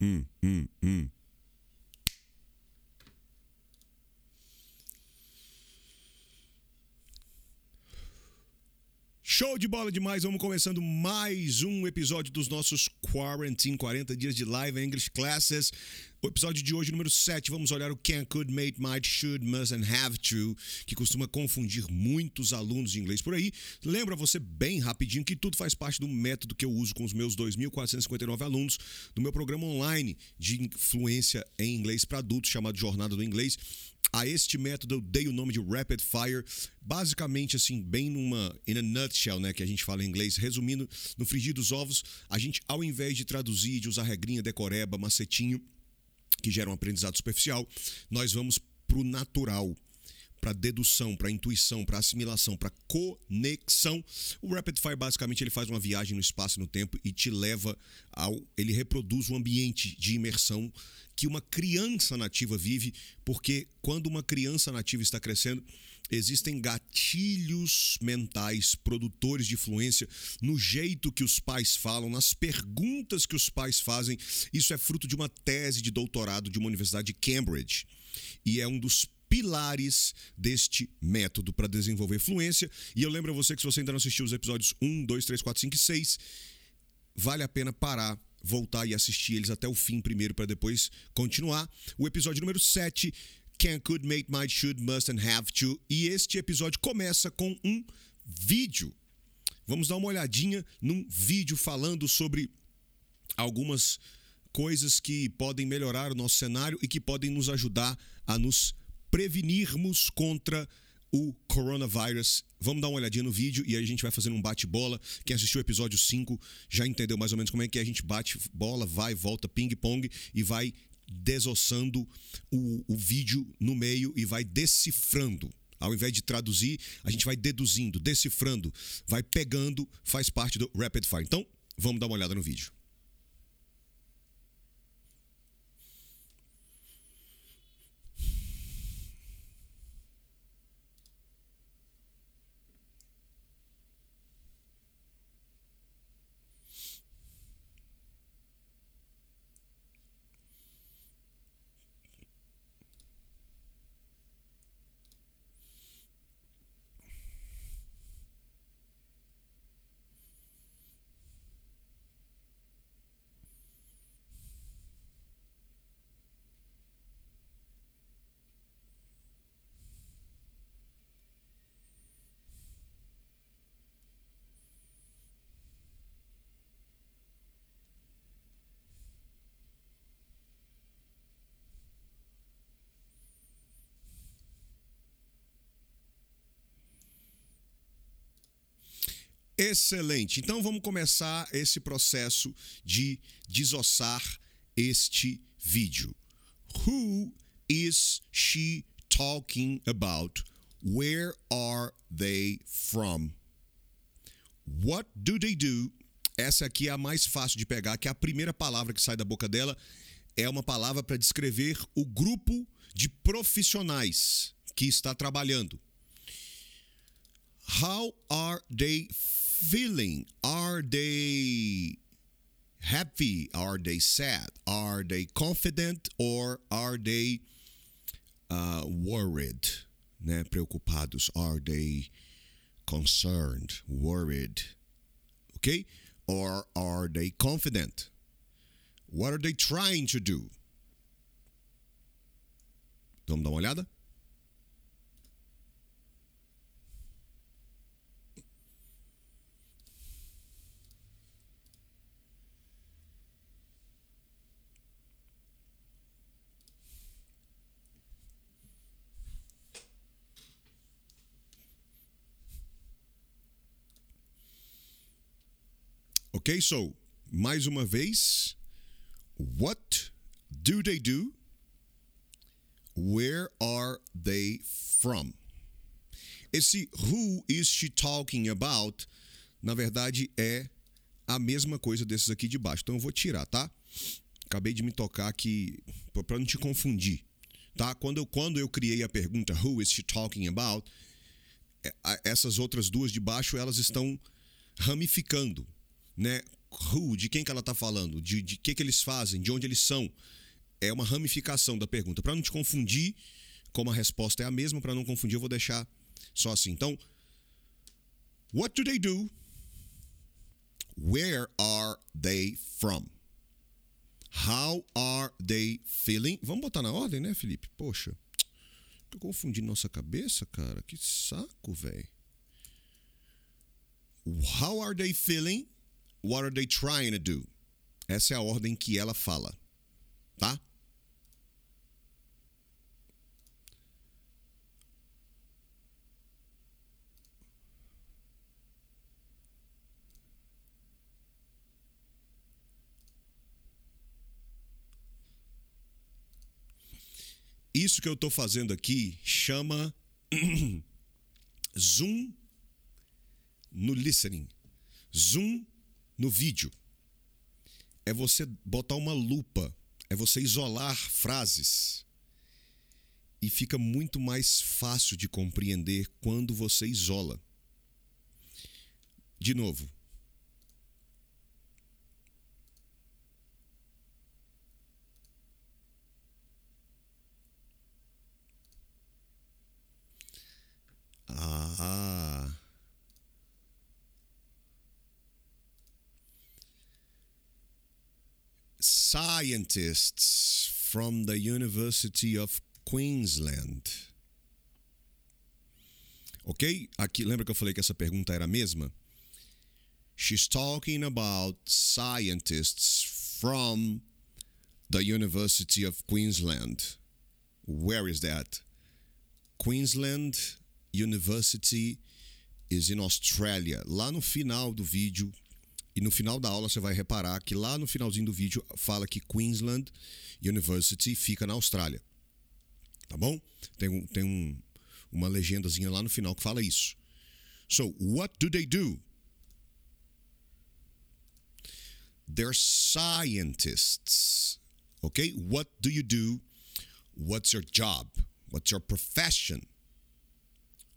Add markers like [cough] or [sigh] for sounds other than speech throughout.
嗯嗯嗯。Show de bola demais! Vamos começando mais um episódio dos nossos Quarantine 40 dias de live English Classes. O episódio de hoje, número 7, vamos olhar o can, could, may, might, should, must and have to, que costuma confundir muitos alunos de inglês por aí. Lembra você bem rapidinho que tudo faz parte do método que eu uso com os meus 2.459 alunos do meu programa online de influência em inglês para adultos chamado Jornada do Inglês. A este método eu dei o nome de Rapid Fire, basicamente assim, bem numa in a nutshell, né, que a gente fala em inglês, resumindo, no frigir dos ovos, a gente ao invés de traduzir, de usar regrinha, decoreba, macetinho, que gera um aprendizado superficial, nós vamos pro natural, para dedução, para intuição, para assimilação, para conexão. O Rapid Fire basicamente ele faz uma viagem no espaço e no tempo e te leva ao ele reproduz o ambiente de imersão que uma criança nativa vive, porque quando uma criança nativa está crescendo, existem gatilhos mentais produtores de fluência no jeito que os pais falam, nas perguntas que os pais fazem. Isso é fruto de uma tese de doutorado de uma universidade de Cambridge e é um dos pilares deste método para desenvolver fluência. E eu lembro a você que se você ainda não assistiu os episódios 1, 2, 3, 4, 5 e 6, vale a pena parar voltar e assistir eles até o fim primeiro para depois continuar. O episódio número 7, Can, Could, Make, Might, Should, Must and Have to. E este episódio começa com um vídeo. Vamos dar uma olhadinha num vídeo falando sobre algumas coisas que podem melhorar o nosso cenário e que podem nos ajudar a nos prevenirmos contra o coronavírus. Vamos dar uma olhadinha no vídeo e aí a gente vai fazendo um bate-bola. Quem assistiu o episódio 5 já entendeu mais ou menos como é que é. A gente bate bola, vai, volta, ping-pong e vai desossando o, o vídeo no meio e vai decifrando. Ao invés de traduzir, a gente vai deduzindo, decifrando, vai pegando, faz parte do Rapid Fire. Então, vamos dar uma olhada no vídeo. Excelente. Então vamos começar esse processo de desossar este vídeo. Who is she talking about? Where are they from? What do they do? Essa aqui é a mais fácil de pegar, que é a primeira palavra que sai da boca dela é uma palavra para descrever o grupo de profissionais que está trabalhando. How are they feeling? Are they happy? Are they sad? Are they confident? Or are they uh, worried? Né? Preocupados. Are they concerned? Worried? Okay? Or are they confident? What are they trying to do? Vamos dar uma olhada? Ok, so, mais uma vez, what do they do? Where are they from? Esse who is she talking about, na verdade, é a mesma coisa desses aqui de baixo. Então eu vou tirar, tá? Acabei de me tocar aqui para não te confundir, tá? Quando eu, quando eu criei a pergunta who is she talking about, essas outras duas de baixo elas estão ramificando né? who, de quem que ela está falando, de, de que que eles fazem, de onde eles são. É uma ramificação da pergunta. Para não te confundir, como a resposta é a mesma, para não confundir, eu vou deixar só assim. Então, what do they do? Where are they from? How are they feeling? Vamos botar na ordem, né, Felipe? Poxa, tô confundindo nossa cabeça, cara. Que saco, velho. How are they feeling? What are they trying to do? Essa é a ordem que ela fala, tá? Isso que eu estou fazendo aqui chama [clears throat] zoom no listening, zoom no vídeo. É você botar uma lupa, é você isolar frases. E fica muito mais fácil de compreender quando você isola. De novo, Ah. Scientists from the University of Queensland. Ok? Aqui, lembra que eu falei que essa pergunta era a mesma? She's talking about scientists from the University of Queensland. Where is that? Queensland University is in Australia. Lá no final do vídeo e no final da aula você vai reparar que lá no finalzinho do vídeo fala que Queensland University fica na Austrália. Tá bom? Tem, um, tem um, uma legendazinha lá no final que fala isso. So, what do they do? They're scientists. Okay? What do you do? What's your job? What's your profession?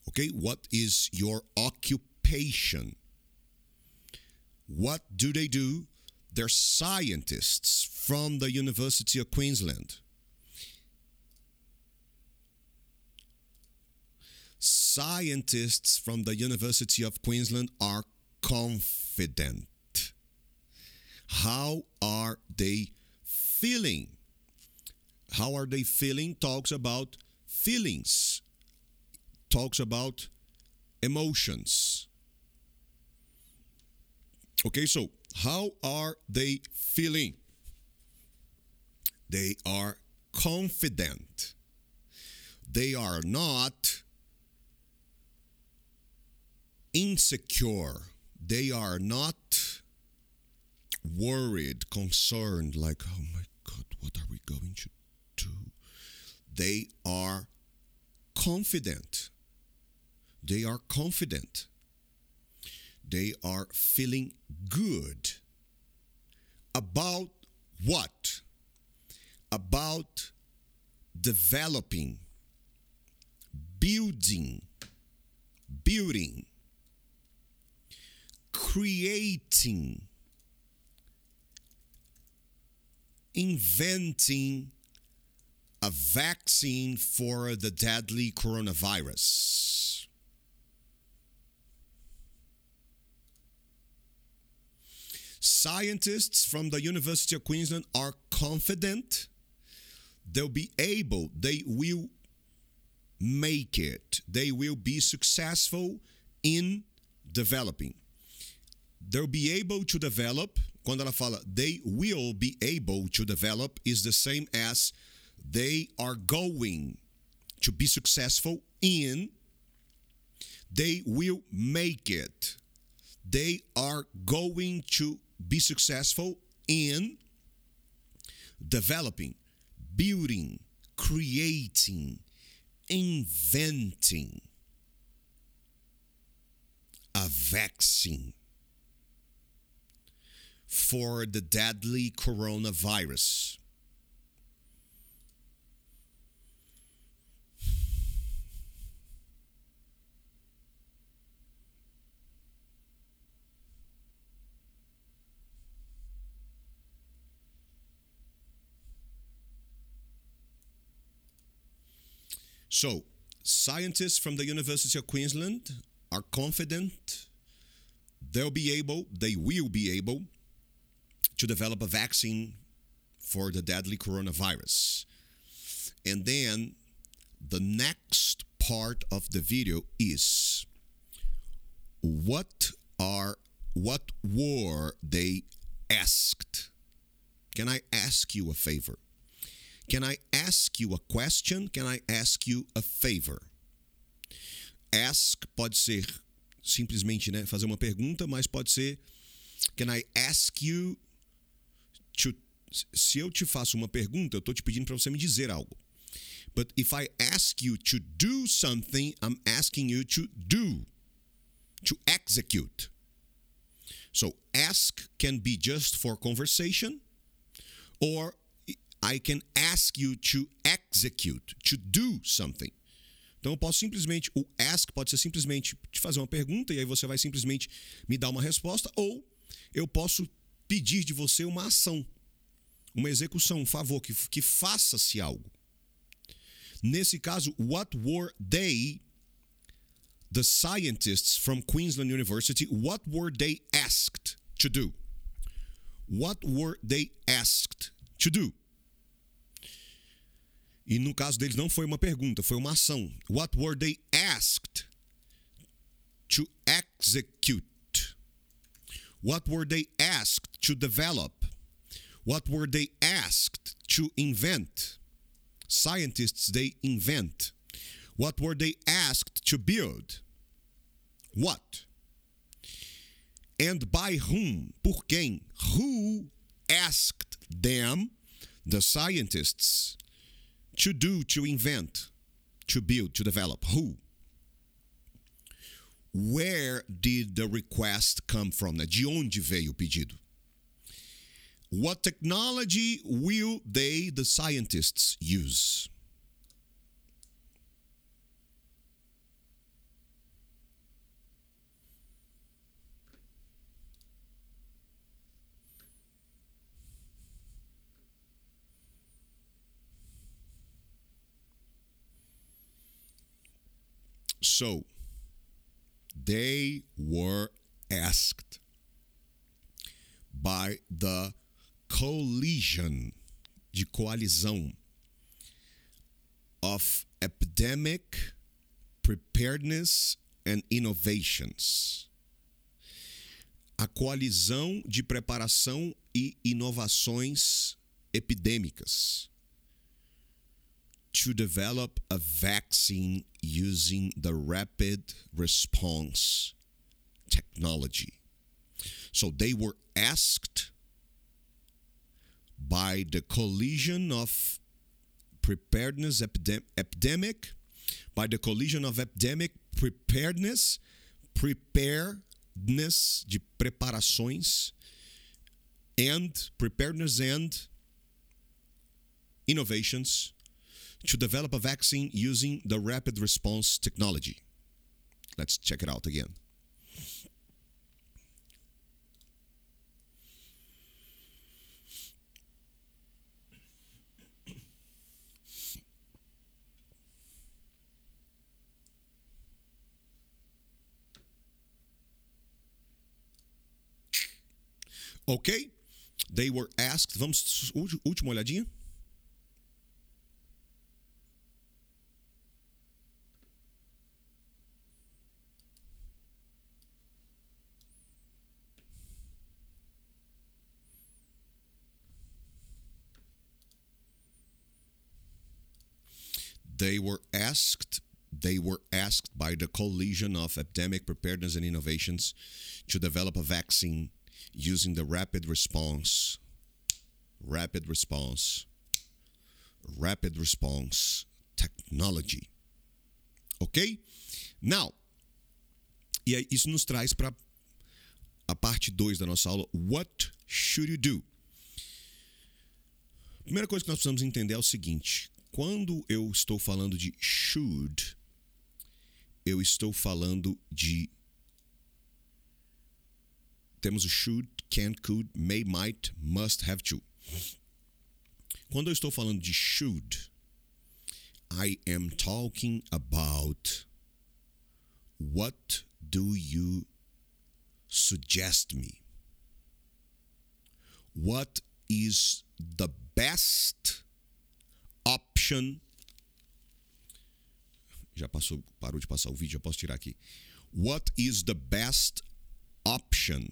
Okay, what is your occupation? What do they do? They're scientists from the University of Queensland. Scientists from the University of Queensland are confident. How are they feeling? How are they feeling talks about feelings talks about emotions. Okay, so how are they feeling? They are confident. They are not insecure. They are not worried, concerned, like, oh my God, what are we going to do? They are confident. They are confident. They are feeling good. About what? About developing, building, building, creating, inventing a vaccine for the deadly coronavirus. Scientists from the University of Queensland are confident they'll be able, they will make it, they will be successful in developing. They'll be able to develop, quando ela fala they will be able to develop, is the same as they are going to be successful in, they will make it. They are going to be successful in developing, building, creating, inventing a vaccine for the deadly coronavirus. So, scientists from the University of Queensland are confident they'll be able, they will be able to develop a vaccine for the deadly coronavirus. And then the next part of the video is what are what were they asked? Can I ask you a favor? Can I ask you a question? Can I ask you a favor? Ask pode ser simplesmente, né, fazer uma pergunta, mas pode ser Can I ask you to se eu te faço uma pergunta, eu estou te pedindo para você me dizer algo. But if I ask you to do something, I'm asking you to do, to execute. So ask can be just for conversation, or I can ask you to execute, to do something. Então eu posso simplesmente, o ask pode ser simplesmente te fazer uma pergunta e aí você vai simplesmente me dar uma resposta, ou eu posso pedir de você uma ação, uma execução, um favor, que, que faça-se algo. Nesse caso, what were they, the scientists from Queensland University, what were they asked to do? What were they asked to do? E no caso deles não foi uma pergunta, foi uma ação. What were they asked to execute? What were they asked to develop? What were they asked to invent? Scientists, they invent. What were they asked to build? What? And by whom? Por quem? Who asked them, the scientists, to do, to invent, to build, to develop? Who? Where did the request come from? De onde veio o pedido? What technology will they, the scientists, use? So, they were asked by the coalition de coalizão of epidemic preparedness and innovations. A coalizão de preparação e inovações epidêmicas to develop a vaccine using the rapid response technology. So they were asked by the collision of preparedness epidem- epidemic, by the collision of epidemic preparedness, preparedness de preparações, and preparedness and innovations to develop a vaccine using the rapid response technology. Let's check it out again. Ok? They were asked. Vamos, última olhadinha. They were asked they were asked by the Coalition of Epidemic Preparedness and Innovations to develop a vaccine using the rapid response rapid response rapid response technology. OK? Now, e aí isso nos traz para a parte 2 da nossa aula, what should you do? Primeira coisa que nós precisamos entender é o seguinte: quando eu estou falando de should, eu estou falando de. Temos o should, can, could, may, might, must, have to. Quando eu estou falando de should, I am talking about what do you suggest me? What is the best Já passou, parou de passar o vídeo, já posso tirar aqui. What is the best option?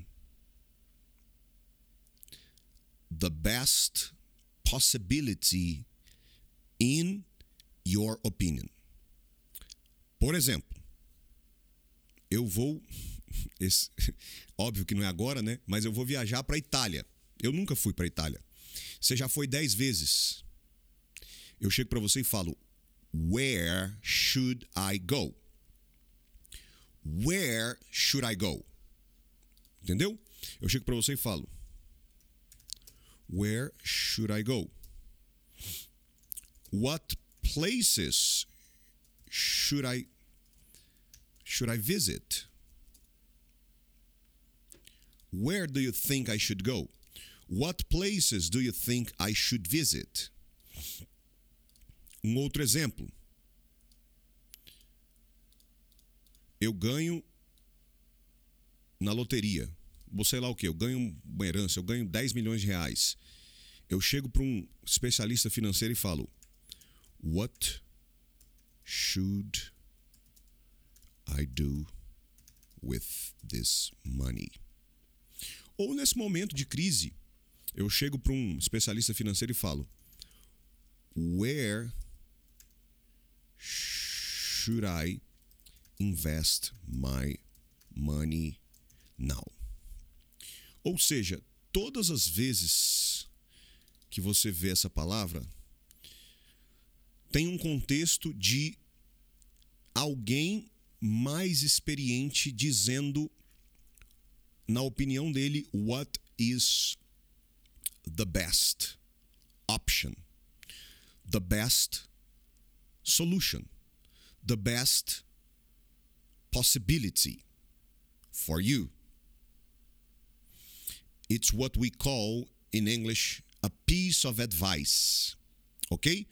The best possibility in your opinion. Por exemplo, eu vou. [laughs] Esse, óbvio que não é agora, né? Mas eu vou viajar para Itália. Eu nunca fui para Itália. Você já foi dez vezes. Eu chego para você e falo: Where should I go? Where should I go? Entendeu? Eu chego para você e falo: Where should I go? What places should I should I visit? Where do you think I should go? What places do you think I should visit? Um outro exemplo. Eu ganho na loteria. Vou sei lá o que, eu ganho uma herança, eu ganho 10 milhões de reais. Eu chego para um especialista financeiro e falo: What should I do with this money? Ou nesse momento de crise, eu chego para um especialista financeiro e falo: Where should I invest my money now? Ou seja, todas as vezes que você vê essa palavra, tem um contexto de alguém mais experiente dizendo, na opinião dele, what is the best option, the best solution, the best possibility for you. It's what we call in English a piece of advice. Okay?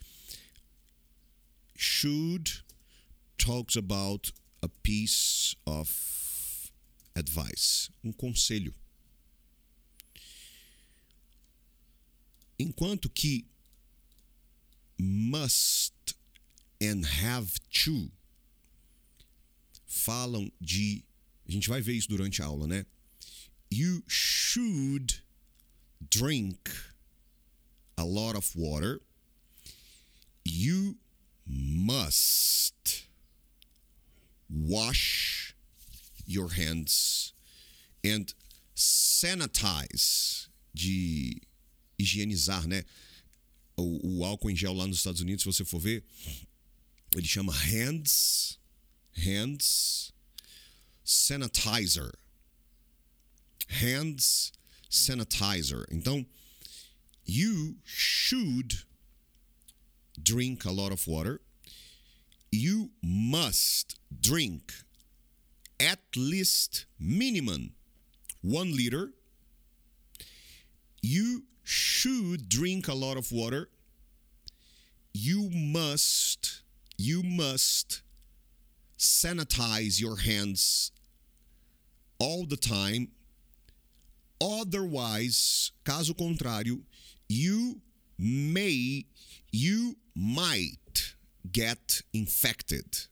Should talks about a piece of advice, um conselho. Enquanto que must and have to falam de. A gente vai ver isso durante a aula, né? You should drink a lot of water. You must wash your hands and sanitize de higienizar, né? O, o, álcool em gel lá nos Estados Unidos, se você for ver, ele chama hands, hands sanitizer. Hands sanitizer. Então, you should drink a lot of water. You must drink at least minimum one liter. You should drink a lot of water. You must, you must sanitize your hands all the time. Otherwise, caso contrário, you may, you might get infected.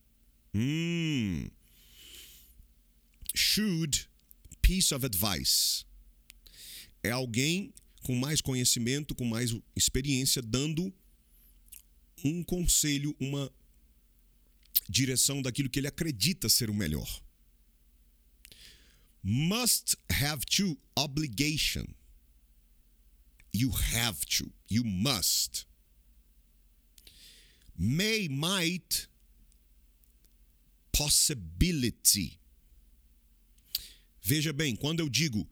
Hmm. Should, piece of advice. É alguém com mais conhecimento, com mais experiência, dando um conselho, uma direção daquilo que ele acredita ser o melhor. Must have to, obligation. You have to, you must. May, might, possibility. Veja bem, quando eu digo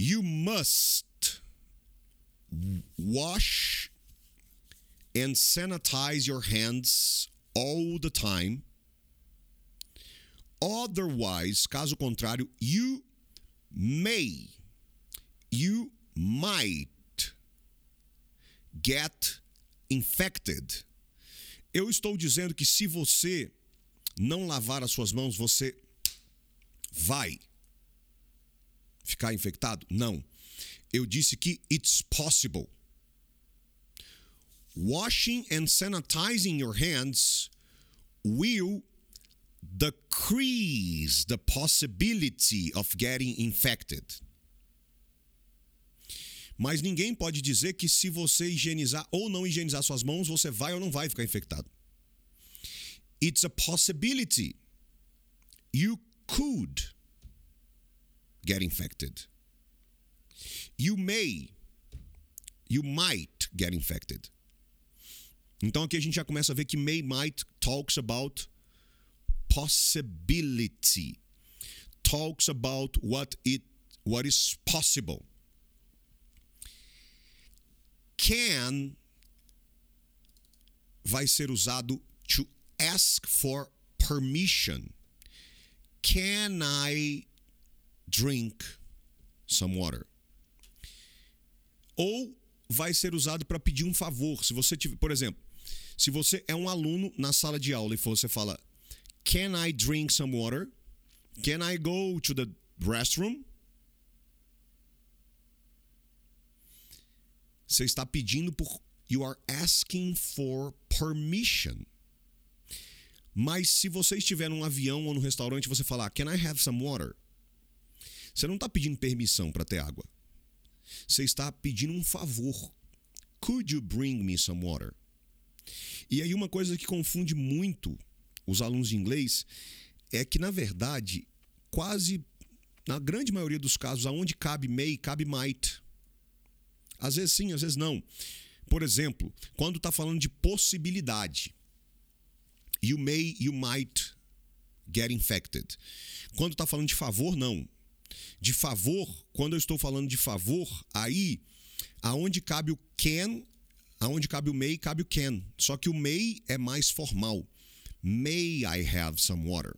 you must wash and sanitize your hands all the time. Otherwise, caso contrário, you may, you might get infected. Eu estou dizendo que se você não lavar as suas mãos, você vai ficar infectado? Não. Eu disse que it's possible. Washing and sanitizing your hands will decrease the possibility of getting infected. Mas ninguém pode dizer que se você higienizar ou não higienizar suas mãos, você vai ou não vai ficar infectado. It's a possibility. You could get infected. You may, you might get infected. Então aqui a gente já começa a ver que may, might talks about possibility. Talks about what it what is possible. Can vai ser usado to ask for permission. Can I drink some water? Ou vai ser usado para pedir um favor. Se você tiver, por exemplo, se você é um aluno na sala de aula e você fala, Can I drink some water? Can I go to the restroom? Você está pedindo por. You are asking for permission. Mas se você estiver num avião ou no restaurante você falar, Can I have some water? Você não está pedindo permissão para ter água. Você está pedindo um favor. Could you bring me some water? E aí, uma coisa que confunde muito os alunos de inglês é que, na verdade, quase na grande maioria dos casos, aonde cabe may, cabe might. Às vezes sim, às vezes não. Por exemplo, quando está falando de possibilidade, you may, you might get infected. Quando está falando de favor, não. De favor, quando eu estou falando de favor, aí aonde cabe o can, aonde cabe o may, cabe o can. Só que o may é mais formal. May I have some water?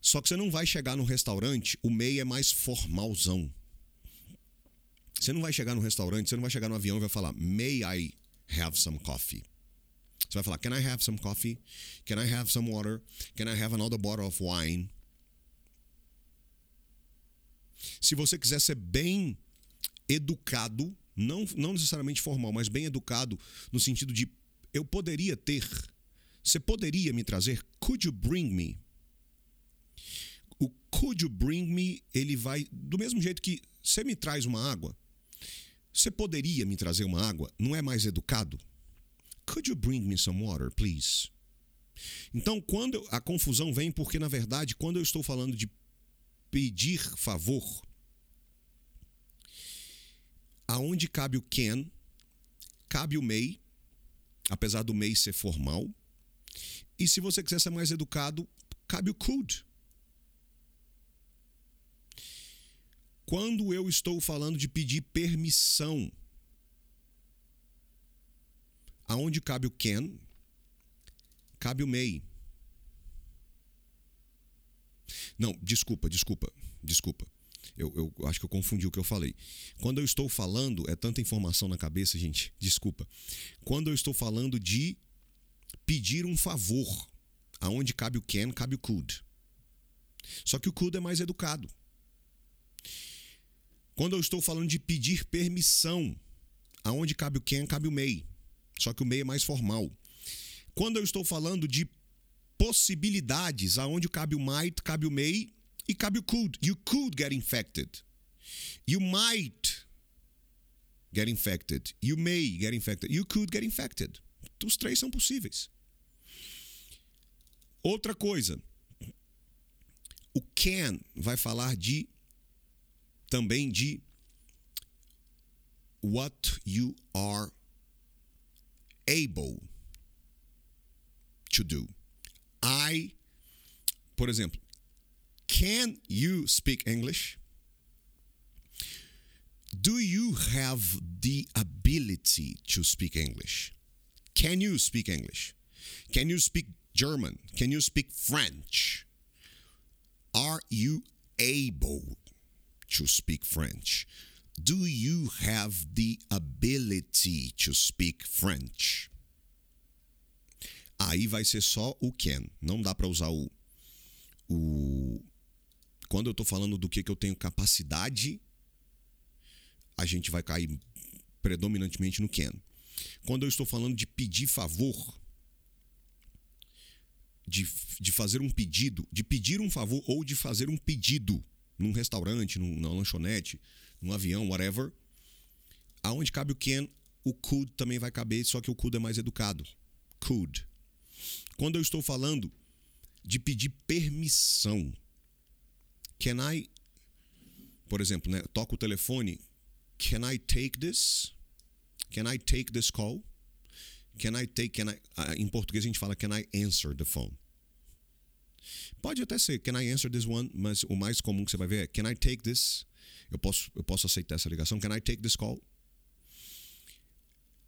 Só que você não vai chegar no restaurante, o may é mais formalzão. Você não vai chegar no restaurante, você não vai chegar no avião e vai falar May I have some coffee? Você vai falar Can I have some coffee? Can I have some water? Can I have another bottle of wine? Se você quiser ser bem educado, não, não necessariamente formal, mas bem educado, no sentido de eu poderia ter, você poderia me trazer, could you bring me? O could you bring me, ele vai, do mesmo jeito que você me traz uma água, você poderia me trazer uma água? Não é mais educado? Could you bring me some water, please? Então, quando a confusão vem, porque na verdade, quando eu estou falando de pedir favor, aonde cabe o can, cabe o may, apesar do may ser formal. E se você quiser ser mais educado, cabe o could. Quando eu estou falando de pedir permissão, aonde cabe o can, cabe o may. Não, desculpa, desculpa, desculpa. Eu, eu, acho que eu confundi o que eu falei. Quando eu estou falando, é tanta informação na cabeça, gente, desculpa. Quando eu estou falando de pedir um favor, aonde cabe o can, cabe o could. Só que o could é mais educado. Quando eu estou falando de pedir permissão, aonde cabe o can, cabe o may. Só que o may é mais formal. Quando eu estou falando de possibilidades, aonde cabe o might, cabe o may e cabe o could. You could get infected. You might get infected. You may get infected. You could get infected. Os três são possíveis. Outra coisa. O can vai falar de também de what you are able to do. I, por exemplo, can you speak English? Do you have the ability to speak English? Can you speak English? Can you speak German? Can you speak French? Are you able to speak French? Do you have the ability to speak French? Aí vai ser só o can. Não dá para usar o, o. Quando eu estou falando do que, que eu tenho capacidade, a gente vai cair predominantemente no can. Quando eu estou falando de pedir favor, de, de fazer um pedido, de pedir um favor ou de fazer um pedido num restaurante, num, numa lanchonete, num avião, whatever, aonde cabe o can, o could também vai caber, só que o could é mais educado. Could. Quando eu estou falando de pedir permissão, can I, por exemplo, né, toca o telefone, can I take this? Can I take this call? Can I take, can I, uh, em português a gente fala can I answer the phone. Pode até ser can I answer this one, mas o mais comum que você vai ver é can I take this? Eu posso, eu posso aceitar essa ligação. Can I take this call?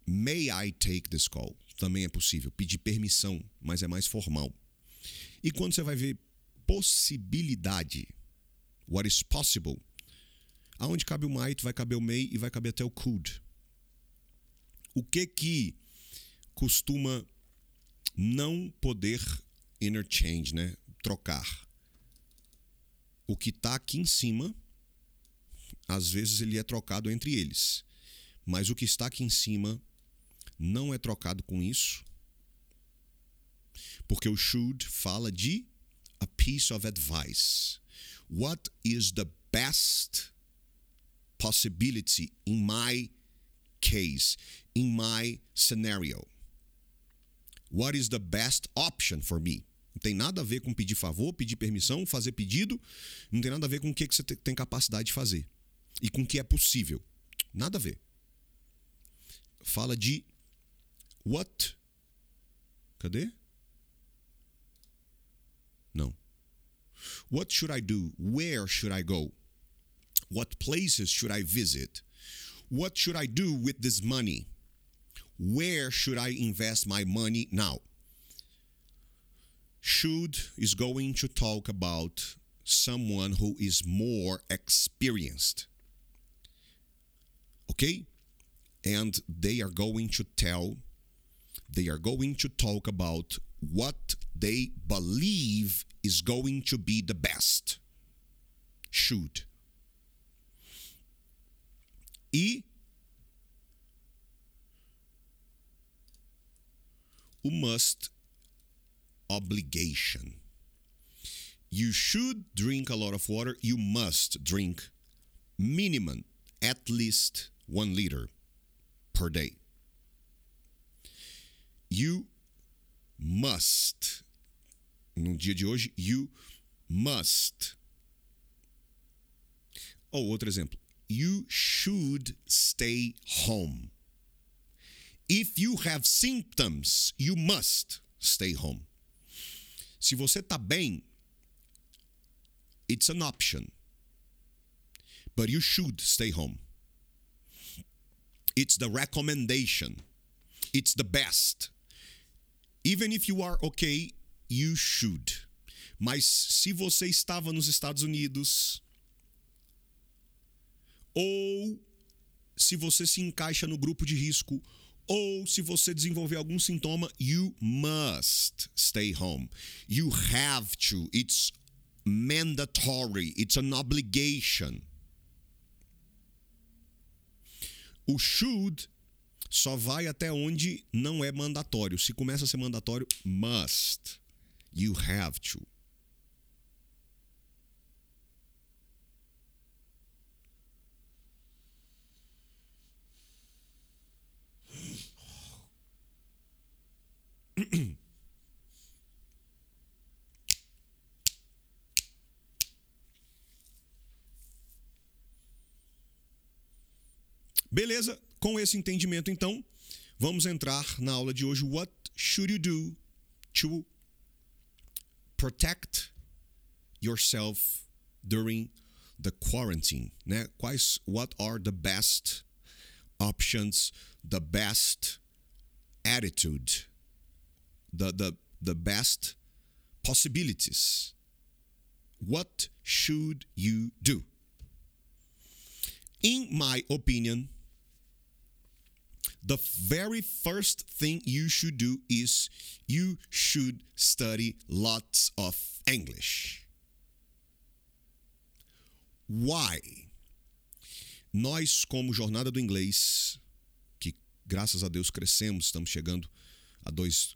May I take this call? Também é possível. Pedir permissão, mas é mais formal. E quando você vai ver possibilidade, what is possible, aonde cabe o might, vai caber o may e vai caber até o could. O que que costuma não poder interchange, né? Trocar. O que está aqui em cima, às vezes ele é trocado entre eles. Mas o que está aqui em cima não é trocado com isso. Porque o should fala de a piece of advice. What is the best possibility in my case, in my scenario? What is the best option for me? Não tem nada a ver com pedir favor, pedir permissão, fazer pedido. Não tem nada a ver com o que você tem capacidade de fazer. E com o que é possível. Nada a ver. Fala de what. Cadê? Não. What should I do? Where should I go? What places should I visit? What should I do with this money? Where should I invest my money now? Should is going to talk about someone who is more experienced. Okay? And they are going to tell, they are going to talk about what they believe is going to be the best. Should. E o must obligation. You should drink a lot of water. You must drink minimum at least one liter per day. You must. No dia de hoje, you must. Ou outro exemplo. You should stay home. If you have symptoms, you must stay home. Se você está bem, it's an option. But you should stay home. It's the recommendation. It's the best. Even if you are okay, you should. Mas se você estava nos Estados Unidos, ou se você se encaixa no grupo de risco, ou se você desenvolver algum sintoma, you must stay home. You have to. It's mandatory. It's an obligation. O should só vai até onde não é mandatório. Se começa a ser mandatório, must. You have to. [clears throat] Beleza? Com esse entendimento, então, vamos entrar na aula de hoje. What should you do to protect yourself during the quarantine? Né? Quais, what are the best options, the best attitude, the, the, the best possibilities? What should you do? In my opinion, the very first thing you should do is you should study lots of English. Why? Nós, como Jornada do Inglês, que graças a Deus crescemos, estamos chegando a dois,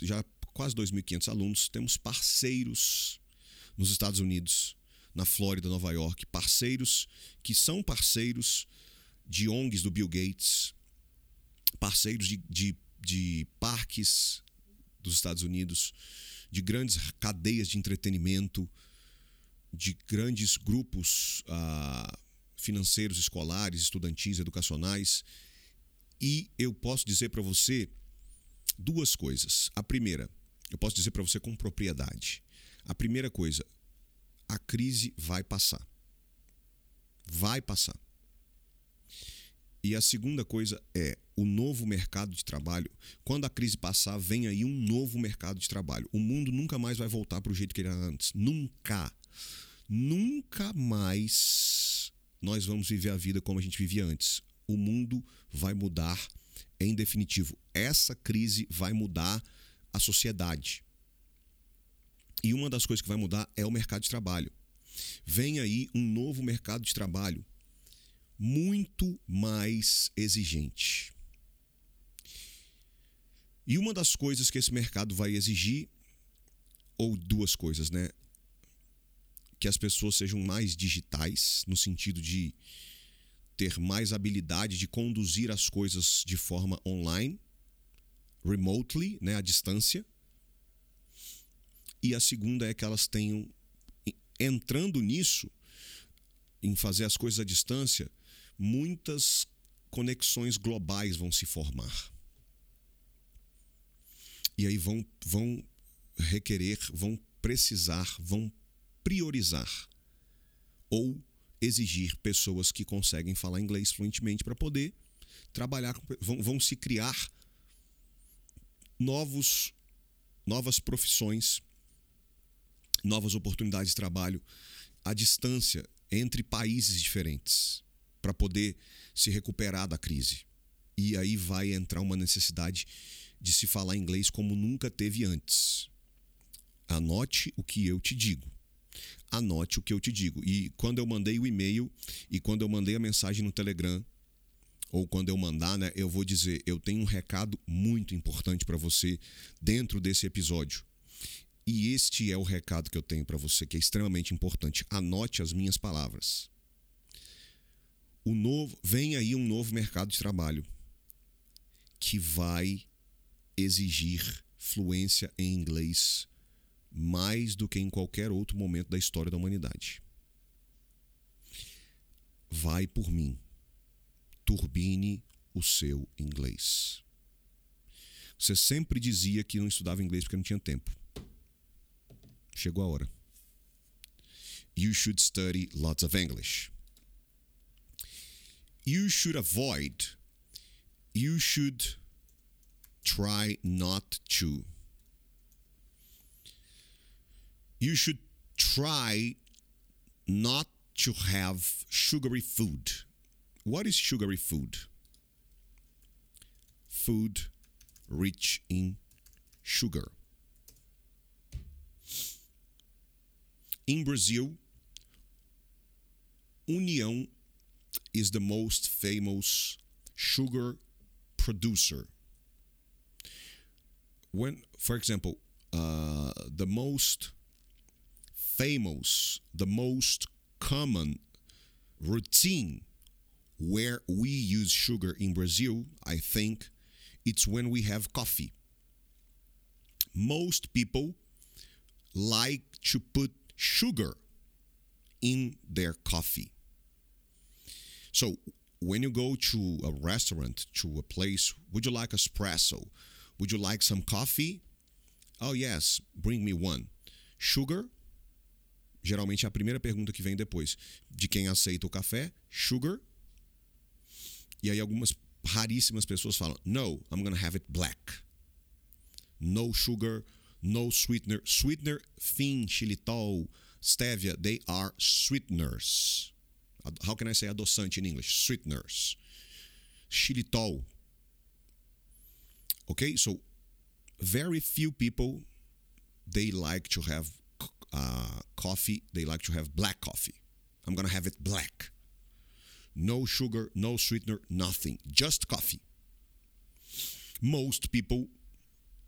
já quase 2.500 alunos, temos parceiros nos Estados Unidos, na Flórida, Nova York, parceiros que são parceiros de ONGs do Bill Gates, parceiros de, de, de parques dos Estados Unidos, de grandes cadeias de entretenimento, de grandes grupos ah, financeiros, escolares, estudantis, educacionais. E eu posso dizer para você duas coisas. A primeira, eu posso dizer para você com propriedade. A primeira coisa, a crise vai passar. Vai passar. E a segunda coisa é o novo mercado de trabalho. Quando a crise passar, vem aí um novo mercado de trabalho. O mundo nunca mais vai voltar para o jeito que era antes. Nunca. Nunca mais nós vamos viver a vida como a gente vivia antes. O mundo vai mudar em definitivo. Essa crise vai mudar a sociedade. E uma das coisas que vai mudar é o mercado de trabalho. Vem aí um novo mercado de trabalho muito mais exigente. E uma das coisas que esse mercado vai exigir, ou duas coisas, né? Que as pessoas sejam mais digitais, no sentido de ter mais habilidade de conduzir as coisas de forma online, remotely, né, à distância. E a segunda é que elas tenham entrando nisso, em fazer as coisas à distância, muitas conexões globais vão se formar. E aí vão, vão requerer, vão precisar, vão priorizar ou exigir pessoas que conseguem falar inglês fluentemente para poder trabalhar, vão, vão se criar novos, novas profissões, novas oportunidades de trabalho à distância entre países diferentes para poder se recuperar da crise. E aí vai entrar uma necessidade de se falar inglês como nunca teve antes. Anote o que eu te digo. Anote o que eu te digo. E quando eu mandei o e-mail e quando eu mandei a mensagem no Telegram, ou quando eu mandar, né, eu vou dizer: eu tenho um recado muito importante para você dentro desse episódio. E este é o recado que eu tenho para você, que é extremamente importante. Anote as minhas palavras. O novo, vem aí um novo mercado de trabalho que vai exigir fluência em inglês mais do que em qualquer outro momento da história da humanidade. Vai por mim. Turbine o seu inglês. Você sempre dizia que não estudava inglês porque não tinha tempo. Chegou a hora. You should study lots of English. You should avoid. You should try not to. You should try not to have sugary food. What is sugary food? Food rich in sugar. In Brazil, União is the most famous sugar producer when, for example, uh, the most famous, the most common routine where we use sugar in Brazil, I think it's when we have coffee. Most people like to put sugar in their coffee. So when you go to a restaurant, to a place, would you like espresso? Would you like some coffee? Oh, yes, bring me one. Sugar? Geralmente é a primeira pergunta que vem depois. De quem aceita o café? Sugar? E aí algumas raríssimas pessoas falam: No, I'm gonna have it black. No sugar, no sweetener. Sweetener, thin, xilitol, stevia, they are sweeteners. How can I say adoçante in English? Sweeteners. Xilitol, Okay, so very few people they like to have uh, coffee. They like to have black coffee. I'm gonna have it black. No sugar, no sweetener, nothing. Just coffee. Most people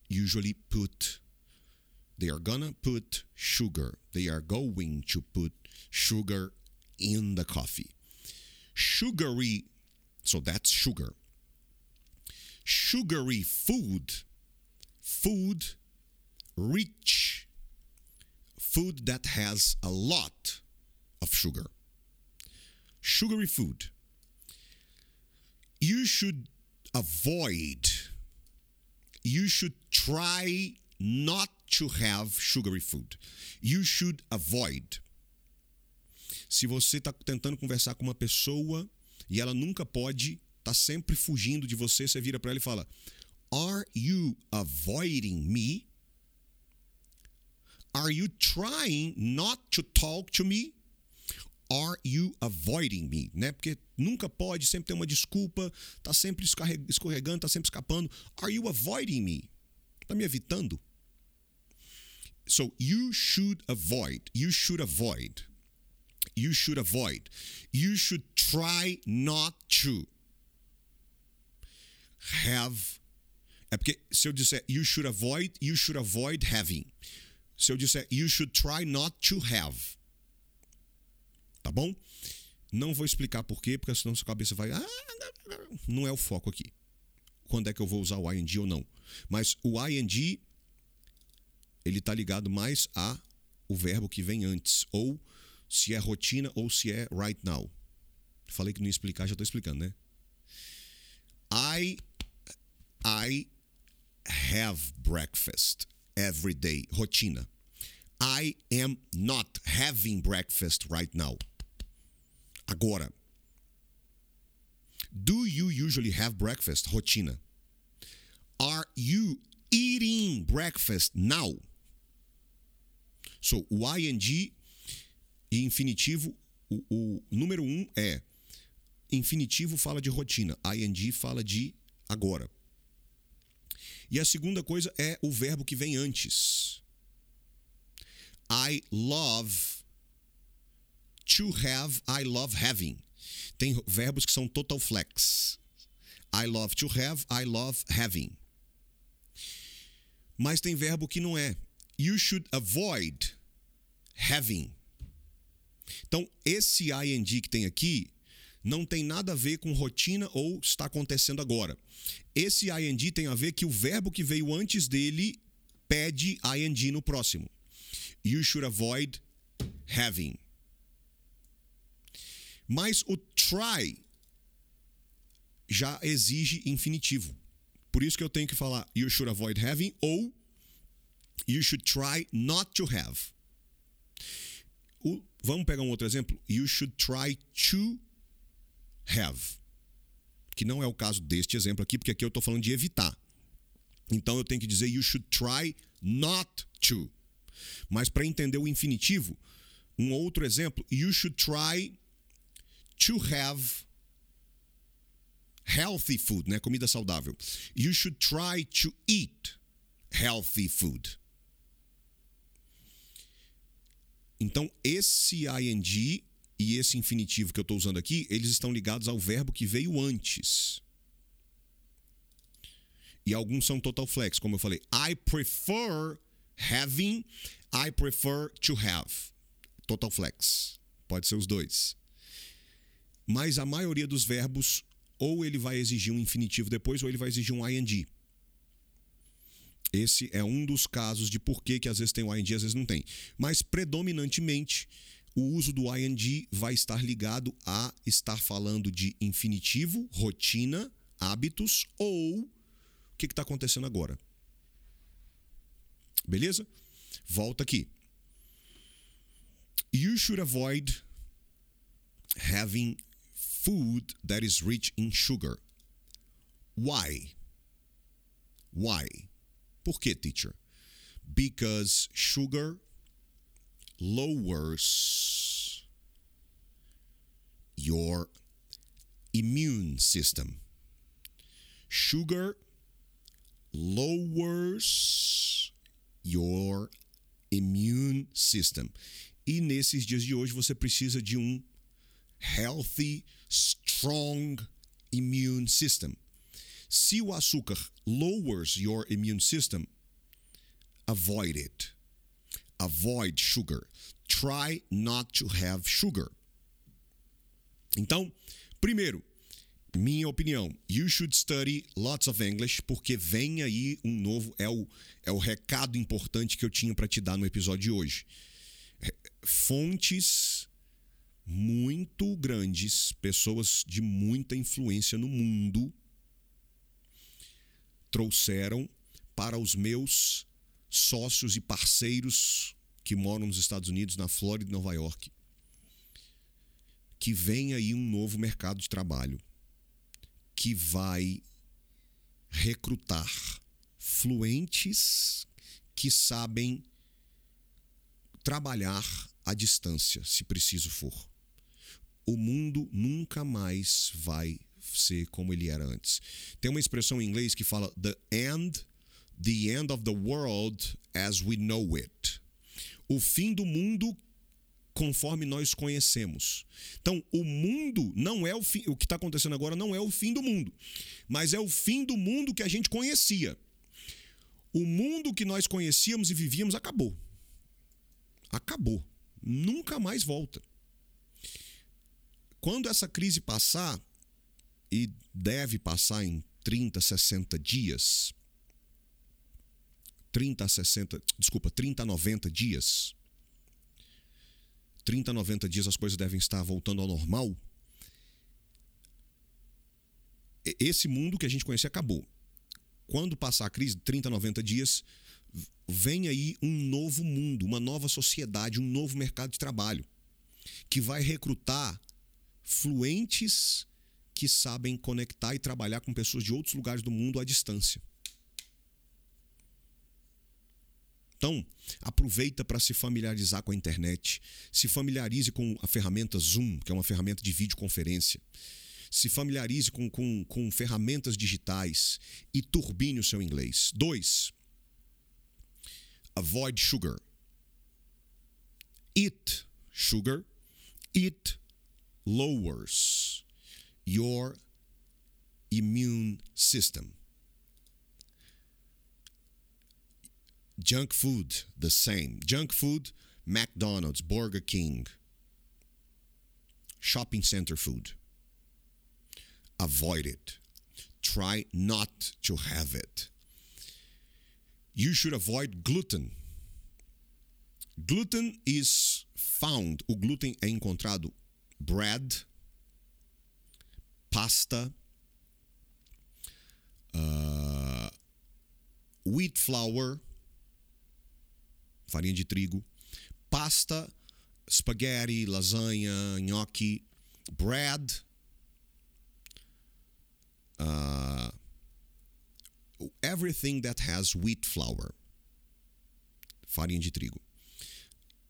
usually put they are gonna put sugar. They are going to put sugar in the coffee. Sugary, so that's sugar. Sugary food, food rich, food that has a lot of sugar. Sugary food. You should avoid, you should try not to have sugary food. You should avoid. Se você está tentando conversar com uma pessoa e ela nunca pode, está sempre fugindo de você, você vira para ela e fala: Are you avoiding me? Are you trying not to talk to me? Are you avoiding me? Né? Porque nunca pode, sempre tem uma desculpa, tá sempre escorregando, tá sempre escapando. Are you avoiding me? Tá me evitando? So you should avoid. You should avoid. You should avoid. You should try not to have. É porque se eu disser you should avoid, you should avoid having. Se eu disser you should try not to have. Tá bom? Não vou explicar por quê, porque senão sua cabeça vai. Ah, não é o foco aqui. Quando é que eu vou usar o ing ou não? Mas o ing ele está ligado mais a o verbo que vem antes, ou se é rotina ou se é right now. Falei que não ia explicar, já estou explicando, né? I I have breakfast every day, rotina. I am not having breakfast right now. Agora. Do you usually have breakfast? Rotina. Are you eating breakfast now? So, o ing e infinitivo, o, o número um é infinitivo fala de rotina, ing fala de agora. E a segunda coisa é o verbo que vem antes. I love to have, I love having. Tem verbos que são total flex. I love to have, I love having. Mas tem verbo que não é. You should avoid having. Então, esse ing que tem aqui não tem nada a ver com rotina ou está acontecendo agora. Esse ing tem a ver que o verbo que veio antes dele pede ing no próximo. You should avoid having. Mas o try já exige infinitivo. Por isso que eu tenho que falar you should avoid having ou you should try not to have. Vamos pegar um outro exemplo. You should try to have. Que não é o caso deste exemplo aqui, porque aqui eu estou falando de evitar. Então eu tenho que dizer you should try not to. Mas para entender o infinitivo, um outro exemplo, you should try to have healthy food, né? Comida saudável. You should try to eat healthy food. Então, esse ing e esse infinitivo que eu estou usando aqui, eles estão ligados ao verbo que veio antes. E alguns são total flex, como eu falei. I prefer having, I prefer to have. Total flex. Pode ser os dois. Mas a maioria dos verbos, ou ele vai exigir um infinitivo depois, ou ele vai exigir um ing. Esse é um dos casos de por que, às vezes tem o ing, às vezes não tem. Mas predominantemente o uso do ing vai estar ligado a estar falando de infinitivo, rotina, hábitos ou o que está acontecendo agora. Beleza? Volta aqui. You should avoid having food that is rich in sugar. Why? Why? Por quê, teacher? Because sugar lowers your immune system. Sugar lowers your immune system. E nesses dias de hoje você precisa de um healthy, strong immune system. Se o açúcar lowers your immune system, avoid it. Avoid sugar. Try not to have sugar. Então, primeiro, minha opinião, you should study lots of English, porque vem aí um novo. É o, é o recado importante que eu tinha para te dar no episódio de hoje. Fontes muito grandes, pessoas de muita influência no mundo, trouxeram para os meus sócios e parceiros que moram nos Estados Unidos, na Flórida e Nova York, que vem aí um novo mercado de trabalho que vai recrutar fluentes que sabem trabalhar à distância, se preciso for. O mundo nunca mais vai ser como ele era antes. Tem uma expressão em inglês que fala the end, the end of the world as we know it. O fim do mundo conforme nós conhecemos. Então, o mundo não é o fim, o que está acontecendo agora não é o fim do mundo, mas é o fim do mundo que a gente conhecia. O mundo que nós conhecíamos e vivíamos acabou. Acabou. Nunca mais volta. Quando essa crise passar, e deve passar em 30, 60 dias, 30 a 60, desculpa, 30 a 90 dias, 30 a 90 dias as coisas devem estar voltando ao normal. Esse mundo que a gente conhecia acabou. Quando passar a crise, 30 a 90 dias, vem aí um novo mundo, uma nova sociedade, um novo mercado de trabalho, que vai recrutar fluentes que sabem conectar e trabalhar com pessoas de outros lugares do mundo à distância. Então, aproveita para se familiarizar com a internet, se familiarize com a ferramenta Zoom, que é uma ferramenta de videoconferência. Se familiarize com, com, com ferramentas digitais e turbine o seu inglês. Dois, avoid sugar. Eat sugar. It lowers your immune system. Junk food, the same. Junk food, McDonald's, Burger King, shopping center food. Avoid it. Try not to have it. You should avoid gluten. Gluten is found, o glúten é encontrado bread, pasta, uh, wheat flour, farinha de trigo, pasta, spaghetti, lasanha, gnocchi, bread, uh, everything that has wheat flour, farinha de trigo,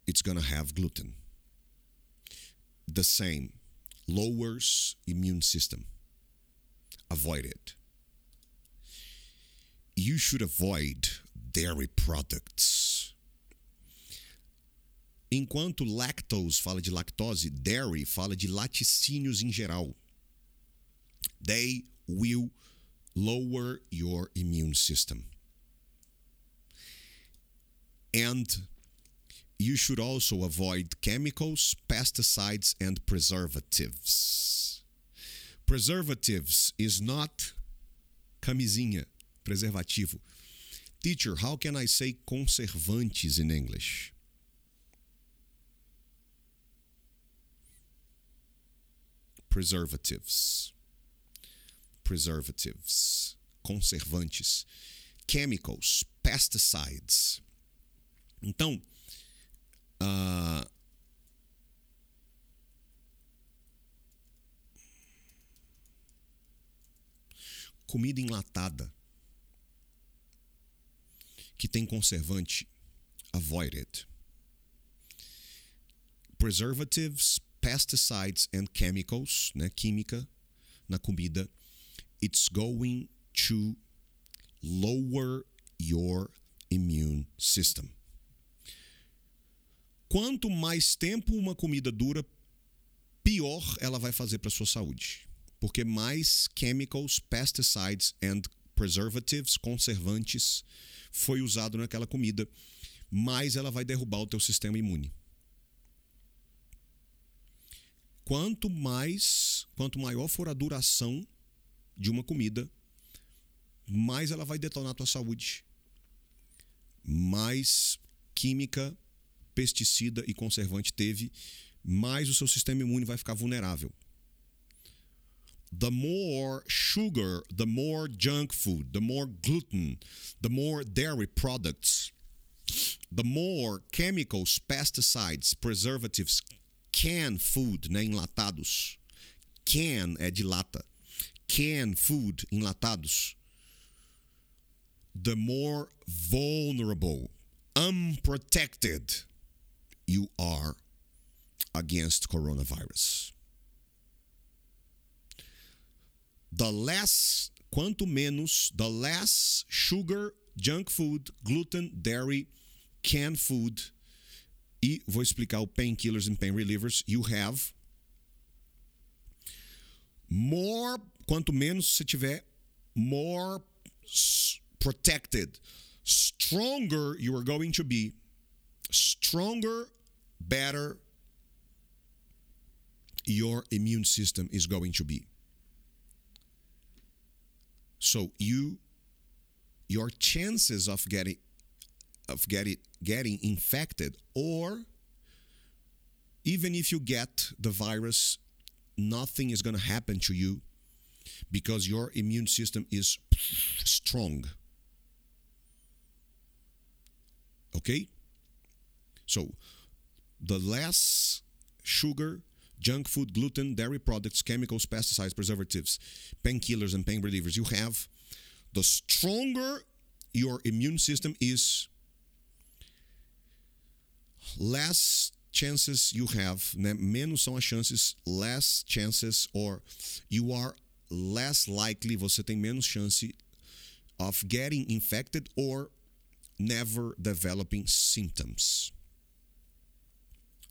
it's gonna have gluten. The same, lowers immune system. Avoid it. You should avoid dairy products. Enquanto lactose fala de lactose, dairy fala de laticínios em geral. They will lower your immune system. And you should also avoid chemicals, pesticides, and preservatives. Preservatives is not camisinha, preservativo. Teacher, how can I say conservantes in English? Preservatives. Preservatives. Conservantes. Chemicals. Pesticides. Então, uh, comida enlatada que tem conservante, avoid it. Preservatives, pesticides and chemicals, né, química na comida, it's going to lower your immune system. Quanto mais tempo uma comida dura, pior ela vai fazer para sua saúde. Porque mais chemicals, pesticides and preservatives, conservantes, foi usado naquela comida, mais ela vai derrubar o teu sistema imune. Quanto mais, quanto maior for a duração de uma comida, mais ela vai detonar a tua saúde. Mais química, pesticida e conservante teve, mais o seu sistema imune vai ficar vulnerável. The more sugar, the more junk food, the more gluten, the more dairy products, the more chemicals, pesticides, preservatives, canned food, né, enlatados. Can é de lata. Canned food, enlatados. The more vulnerable, unprotected you are against coronavirus. The less, quanto menos, the less sugar, junk food, gluten, dairy, canned food e vou explicar o painkillers and pain relievers you have. More, quanto menos você tiver, more protected, stronger you are going to be. Stronger, better your immune system is going to be. So you your chances of getting of getting getting infected or even if you get the virus nothing is going to happen to you because your immune system is strong okay so the less sugar junk food gluten dairy products chemicals pesticides preservatives painkillers and pain relievers you have the stronger your immune system is less chances you have, né? menos são as chances, less chances, or you are less likely, você tem menos chance of getting infected or never developing symptoms.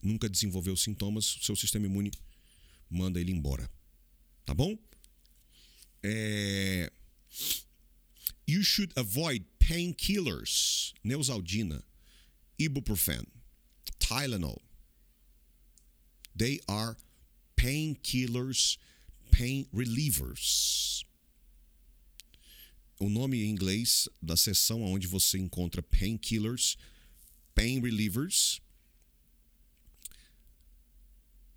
Nunca desenvolveu sintomas, seu sistema imune manda ele embora. Tá bom? É... You should avoid painkillers, Neusaldina, ibuprofen, Tylenol. They are painkillers, pain relievers. O nome em inglês da seção onde você encontra painkillers, pain relievers.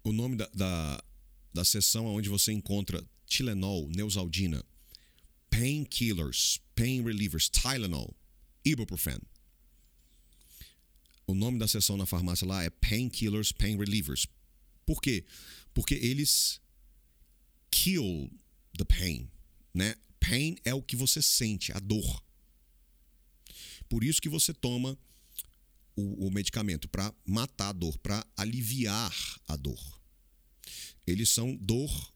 O nome da, da, da seção onde você encontra Tylenol, Neusaldina, painkillers, pain relievers, Tylenol, ibuprofen. O nome da seção na farmácia lá é Painkillers, Pain Relievers. Por quê? Porque eles kill the pain, né? Pain é o que você sente, a dor. Por isso que você toma o, o medicamento para matar a dor, para aliviar a dor. Eles são dor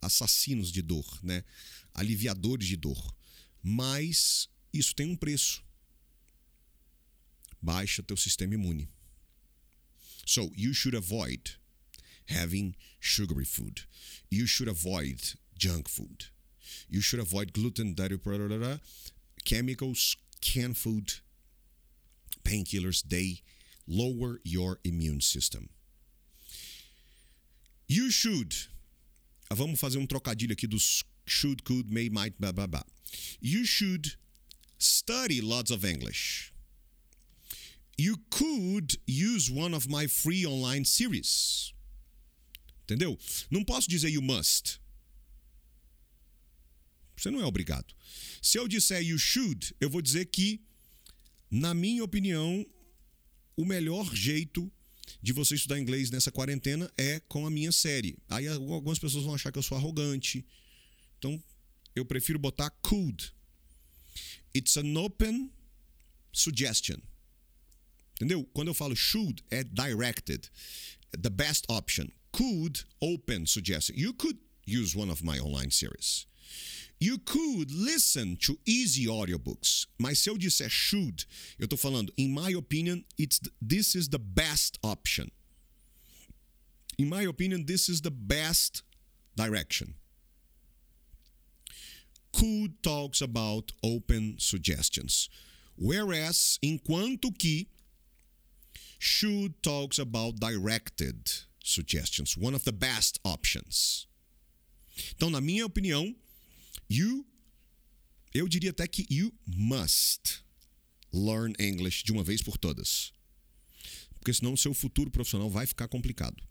assassinos de dor, né? Aliviadores de dor. Mas isso tem um preço baixa teu sistema imune. So, you should avoid having sugary food. You should avoid junk food. You should avoid gluten, dairy, chemicals, canned food, painkillers. They lower your immune system. You should. Ah, vamos fazer um trocadilho aqui dos should, could, may, might, blá, blá, blá. You should study lots of English. you could use one of my free online series. Entendeu? Não posso dizer you must. Você não é obrigado. Se eu disser you should, eu vou dizer que, na minha opinião, o melhor jeito de você estudar inglês nessa quarentena é com a minha série. Aí algumas pessoas vão achar que eu sou arrogante. Então, eu prefiro botar could. It's an open suggestion. Entendeu? Quando eu falo should, é directed. The best option. Could, open, suggested. You could use one of my online series. You could listen to easy audiobooks. Mas se eu disser should, eu estou falando, in my opinion, it's this is the best option. In my opinion, this is the best direction. Could talks about open suggestions. Whereas, enquanto que should talks about directed suggestions, one of the best options. Então, na minha opinião, you eu diria até que you must learn English de uma vez por todas. Porque senão o seu futuro profissional vai ficar complicado.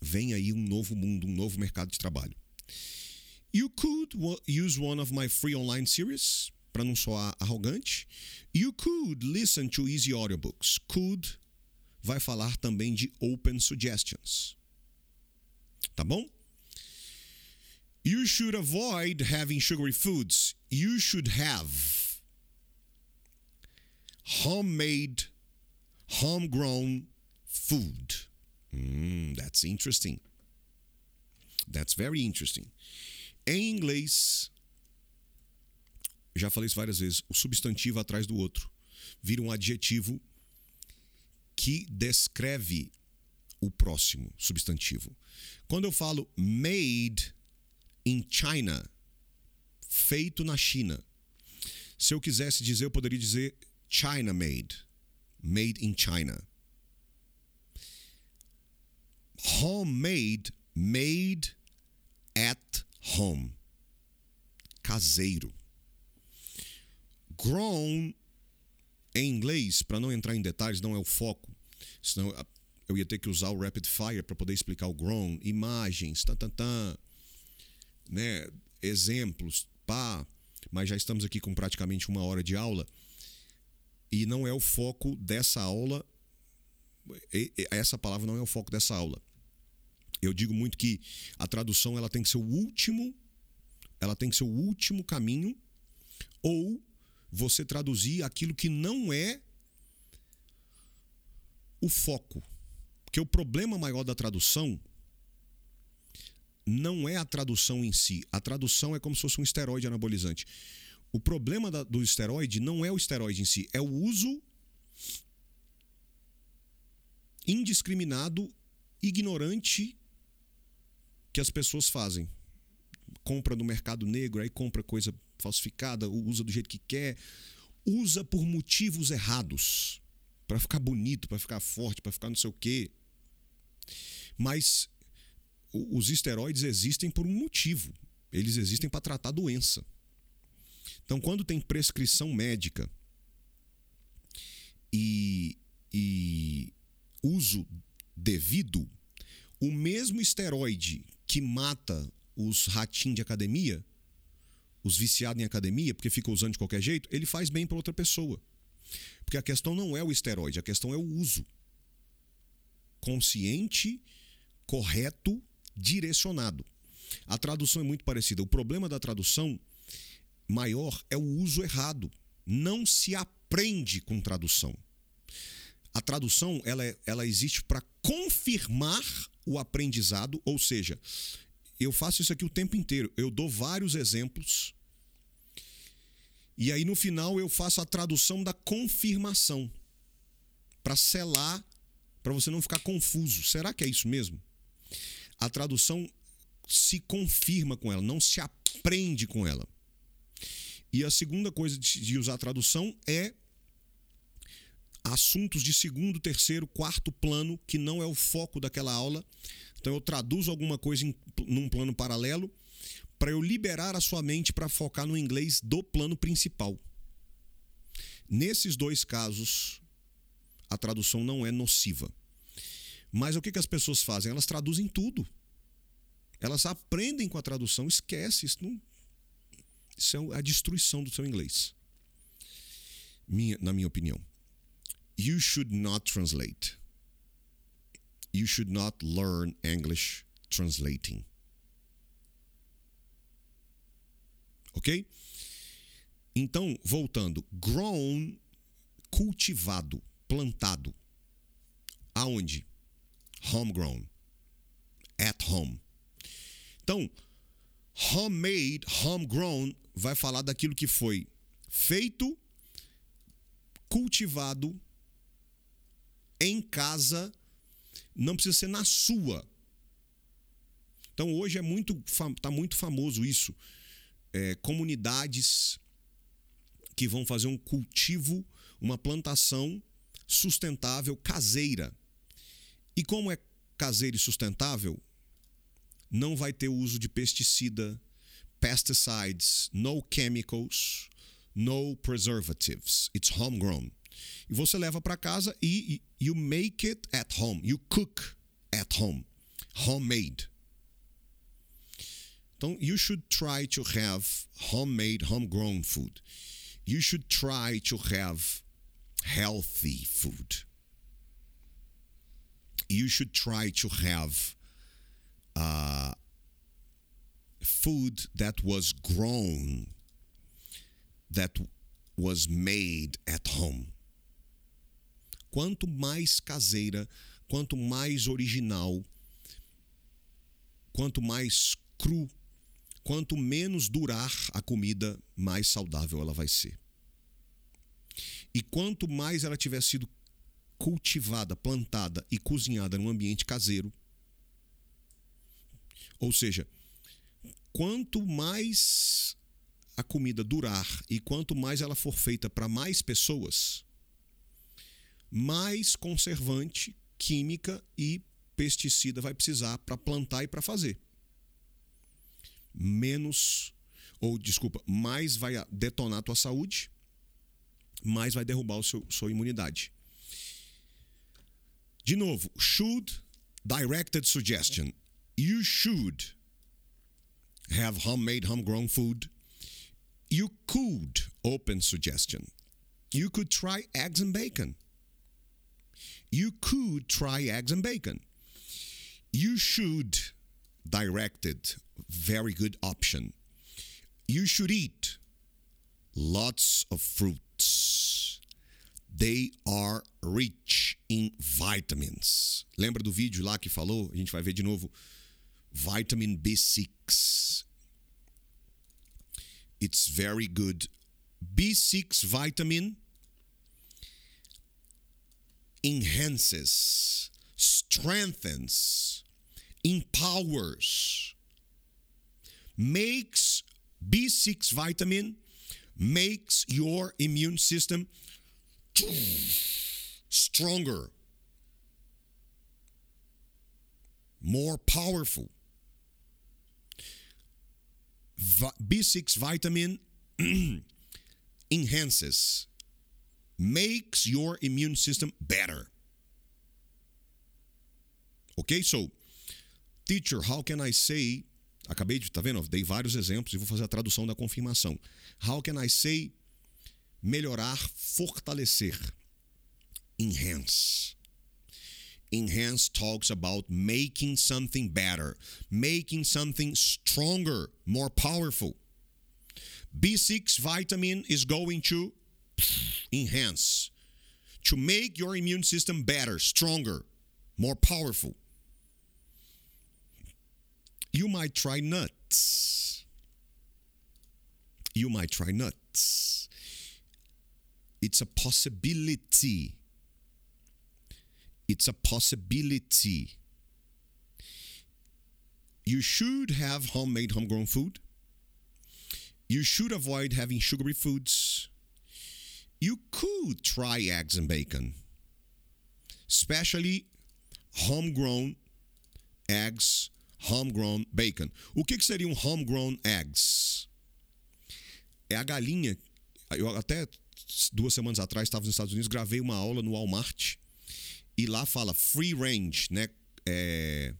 Vem aí um novo mundo, um novo mercado de trabalho. You could use one of my free online series para não soar arrogante. You could listen to easy audiobooks. Could vai falar também de open suggestions. Tá bom? You should avoid having sugary foods. You should have homemade, homegrown food. Mm, that's interesting. That's very interesting. Em inglês, já falei isso várias vezes, o substantivo atrás do outro vira um adjetivo que descreve o próximo substantivo. Quando eu falo made in China, feito na China, se eu quisesse dizer, eu poderia dizer China made, made in China. Homemade, made at home. Caseiro. Grown, em inglês, para não entrar em detalhes, não é o foco, senão eu ia ter que usar o rapid fire para poder explicar o grown, imagens, tan, tan, tan, né, exemplos, pá, mas já estamos aqui com praticamente uma hora de aula e não é o foco dessa aula. Essa palavra não é o foco dessa aula. Eu digo muito que a tradução ela tem que ser o último, ela tem que ser o último caminho ou você traduzir aquilo que não é o foco. Porque o problema maior da tradução não é a tradução em si. A tradução é como se fosse um esteroide anabolizante. O problema da, do esteroide não é o esteroide em si, é o uso indiscriminado, ignorante que as pessoas fazem. Compra no mercado negro, aí compra coisa falsificada, usa do jeito que quer, usa por motivos errados, para ficar bonito, para ficar forte, para ficar não sei o quê. Mas os esteroides existem por um motivo. Eles existem para tratar doença. Então, quando tem prescrição médica e, e uso devido, o mesmo esteroide que mata os ratinhos de academia, os viciados em academia, porque fica usando de qualquer jeito, ele faz bem para outra pessoa. Porque a questão não é o esteroide, a questão é o uso consciente, correto, direcionado. A tradução é muito parecida. O problema da tradução maior é o uso errado. Não se aprende com tradução. A tradução ela, é, ela existe para confirmar o aprendizado, ou seja, eu faço isso aqui o tempo inteiro. Eu dou vários exemplos e aí no final eu faço a tradução da confirmação para selar, para você não ficar confuso. Será que é isso mesmo? A tradução se confirma com ela, não se aprende com ela. E a segunda coisa de usar a tradução é assuntos de segundo, terceiro, quarto plano, que não é o foco daquela aula. Então eu traduzo alguma coisa em, num plano paralelo para eu liberar a sua mente para focar no inglês do plano principal. Nesses dois casos, a tradução não é nociva. Mas o que, que as pessoas fazem? Elas traduzem tudo. Elas aprendem com a tradução, esquece. Isso, não, isso é a destruição do seu inglês. Minha, na minha opinião you should not translate. You should not learn English translating. Ok? Então, voltando, grown, cultivado, plantado. Aonde? Homegrown. At home. Então, Homemade, homegrown, vai falar daquilo que foi feito, cultivado em casa, não precisa ser na sua. Então hoje é muito tá muito famoso isso. É, comunidades que vão fazer um cultivo, uma plantação sustentável caseira. E como é caseira e sustentável, não vai ter uso de pesticida, pesticides, no chemicals, no preservatives. It's homegrown. E você leva para casa e you make it at home. You cook at home. Homemade. Então, you should try to have homemade, homegrown food. You should try to have healthy food. You should try to have uh, food that was grown, that was made at home. Quanto mais caseira, quanto mais original, quanto mais cru, quanto menos durar a comida, mais saudável ela vai ser. E quanto mais ela tiver sido cultivada, plantada e cozinhada num ambiente caseiro, ou seja, quanto mais a comida durar e quanto mais ela for feita para mais pessoas, mais conservante, química e pesticida vai precisar para plantar e para fazer. Menos, ou desculpa, mais vai detonar a tua saúde, mais vai derrubar a sua imunidade. De novo, should directed suggestion you should have homemade, homegrown food. You could, open suggestion, you could try eggs and bacon. You could try eggs and bacon. You should, directed, very good option. You should eat lots of fruits. They are rich in vitamins. Lembra do vídeo lá que falou? A gente vai ver de novo vitamin B6. It's very good. B6 vitamin enhances, strengthens, empowers, makes B6 vitamin makes your immune system stronger, more powerful. B6 vitamin [clears throat] enhances, makes your immune system better. Ok? So, teacher, how can I say? Acabei de, tá vendo? Dei vários exemplos e vou fazer a tradução da confirmação. How can I say? Melhorar, fortalecer. Enhance. Enhance talks about making something better, making something stronger, more powerful. B6 vitamin is going to enhance, to make your immune system better, stronger, more powerful. You might try nuts. You might try nuts. It's a possibility it's a possibility. You should have homemade, homegrown food. You should avoid having sugary foods. You could try eggs and bacon, especially homegrown eggs, homegrown bacon. O que, que seriam homegrown eggs? É a galinha. Eu até duas semanas atrás estava nos Estados Unidos, gravei uma aula no Walmart e lá fala free range, né? É,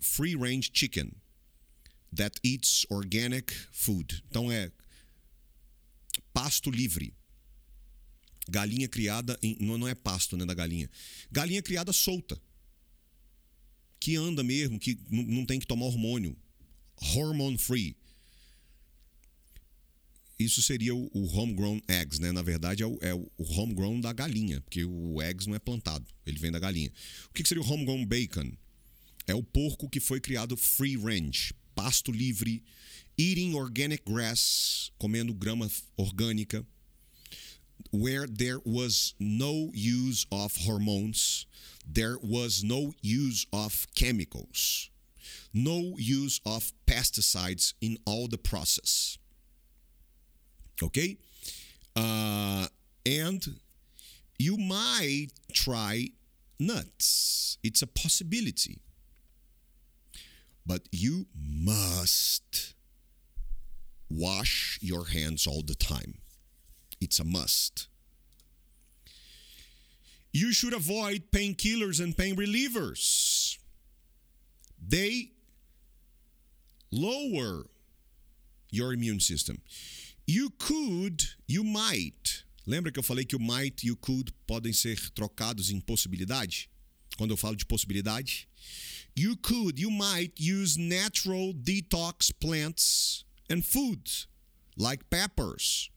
free range chicken that eats organic food. Então é pasto livre. Galinha criada em, não, é pasto, né, da galinha. Galinha criada solta. Que anda mesmo, que não tem que tomar hormônio. Hormone free isso seria o, o, homegrown eggs, né? Na verdade, é o, é o, homegrown da galinha, porque o eggs não é plantado, ele vem da galinha. O que, que seria o homegrown bacon? é o porco que foi criado free range, pasto livre, eating organic grass, comendo grama orgânica, where there was no use of hormones, there was no use of chemicals, no use of pesticides in all the process. Okay? Uh, and you might try nuts. It's a possibility. But you must wash your hands all the time. It's a must. You should avoid painkillers and pain relievers. They lower your immune system. You could, you might. Lembra que eu falei que o might e o could podem ser trocados em possibilidade? Quando eu falo de possibilidade, you could, you might use natural detox plants and foods like peppers,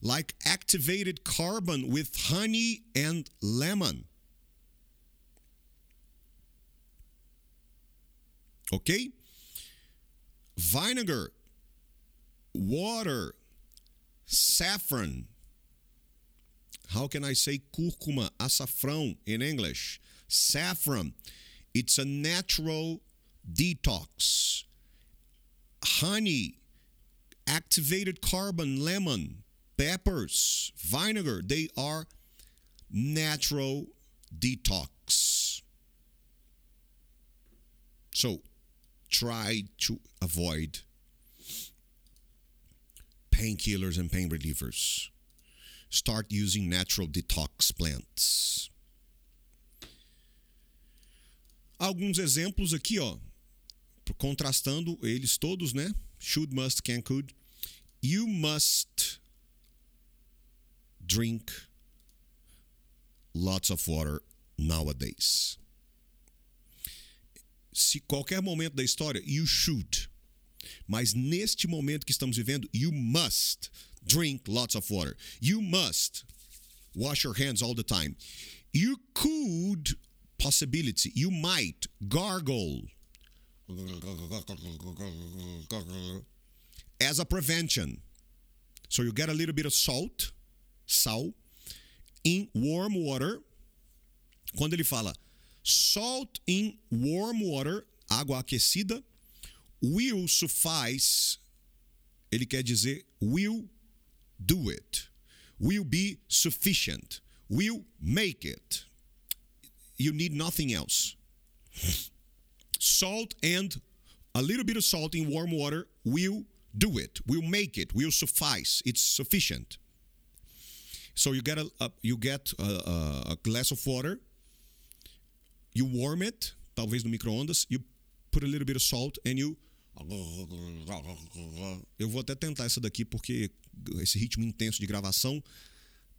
like activated carbon with honey and lemon. Okay? Vinegar, water, saffron. How can I say cúrcuma, açafrão in English? Saffron. It's a natural detox. Honey, activated carbon, lemon, peppers, vinegar, they are natural detox. So try to avoid painkillers and pain relievers. Start using natural detox plants. Alguns exemplos aqui, ó, contrastando eles todos, né? Should, must, can, could. You must drink lots of water nowadays. Se qualquer momento da história, you should. Mas neste momento que estamos vivendo, you must drink lots of water. You must wash your hands all the time. You could, possibility, you might gargle as a prevention. So you get a little bit of salt, sal, in warm water. Quando ele fala salt in warm water, água aquecida, will suffice, ele quer dizer will do it, will be sufficient, will make it. You need nothing else. Salt and a little bit of salt in warm water will do it, will make it, will suffice. It's sufficient. So you get a, a you get a, a, glass of water, you warm it, talvez no microondas, you put a little bit of salt and you eu vou até tentar essa daqui porque esse ritmo intenso de gravação,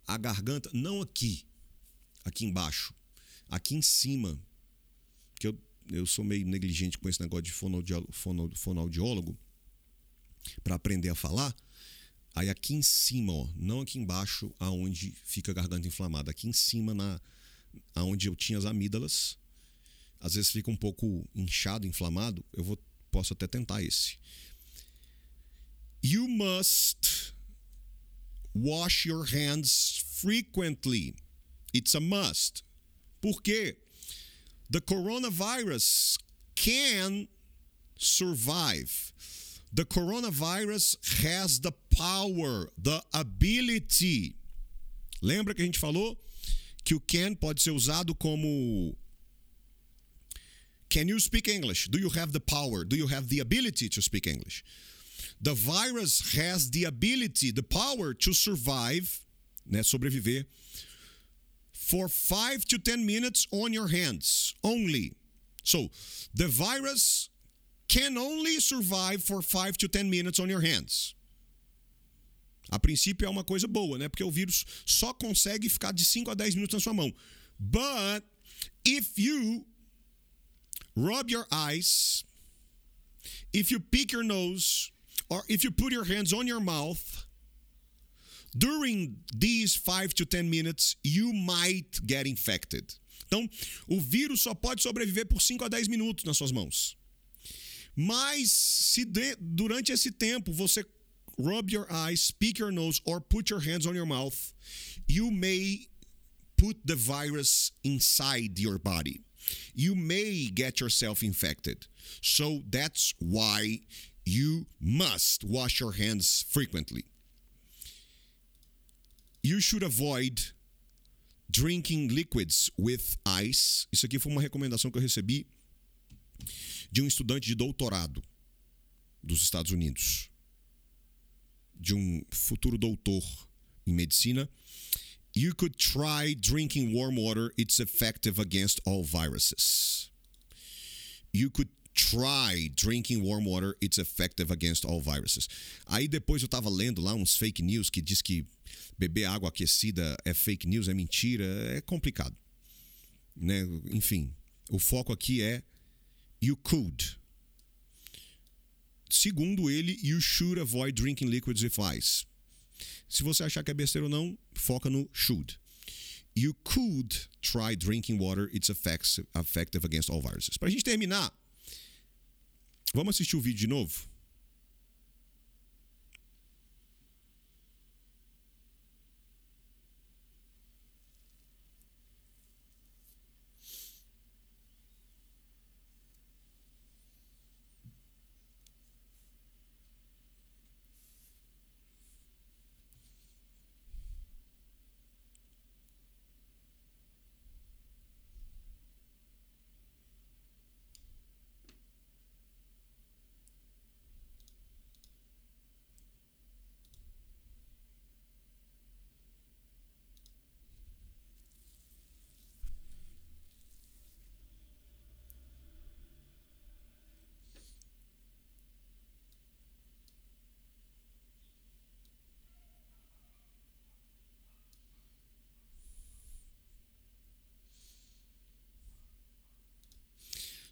a garganta, não aqui, aqui embaixo, aqui em cima, que eu, eu sou meio negligente com esse negócio de fonoaudiólogo, fonoaudiólogo para aprender a falar. Aí aqui em cima, ó, não aqui embaixo, aonde fica a garganta inflamada, aqui em cima, na, aonde eu tinha as amígdalas, às vezes fica um pouco inchado, inflamado. Eu vou Posso até tentar esse. You must wash your hands frequently. It's a must. Por quê? The coronavirus can survive. The coronavirus has the power, the ability. Lembra que a gente falou que o can pode ser usado como Can you speak English? Do you have the power? Do you have the ability to speak English? The virus has the ability, the power to survive, né, sobreviver, for 5 to 10 minutes on your hands only. So, the virus can only survive for 5 to 10 minutes on your hands. A princípio é uma coisa boa, né? Porque o vírus só consegue ficar de 5 a 10 minutos na sua mão. But if you rub your eyes, if you pick your nose, or if you put your hands on your mouth, during these five to 10 minutes, you might get infected. Então, o vírus só pode sobreviver por 5 a 10 minutos nas suas mãos. Mas se de, durante esse tempo você rub your eyes, speak your nose, or put your hands on your mouth, you may put the virus inside your body. You may get yourself infected. So that's why you must wash your hands frequently. You should avoid drinking liquids with ice. Isso aqui foi uma recomendação que eu recebi de um estudante de doutorado dos Estados Unidos, de um futuro doutor em medicina. You could try drinking warm water, it's effective against all viruses. You could try drinking warm water, it's effective against all viruses. Aí depois eu tava lendo lá uns fake news que diz que beber água aquecida é fake news, é mentira, é complicado. Né? Enfim, o foco aqui é you could. Segundo ele, you should avoid drinking liquids with ice. Se você achar que é besteira ou não, foca no should. You could try drinking water. It's effective against all viruses. Para a gente terminar, vamos assistir o vídeo de novo?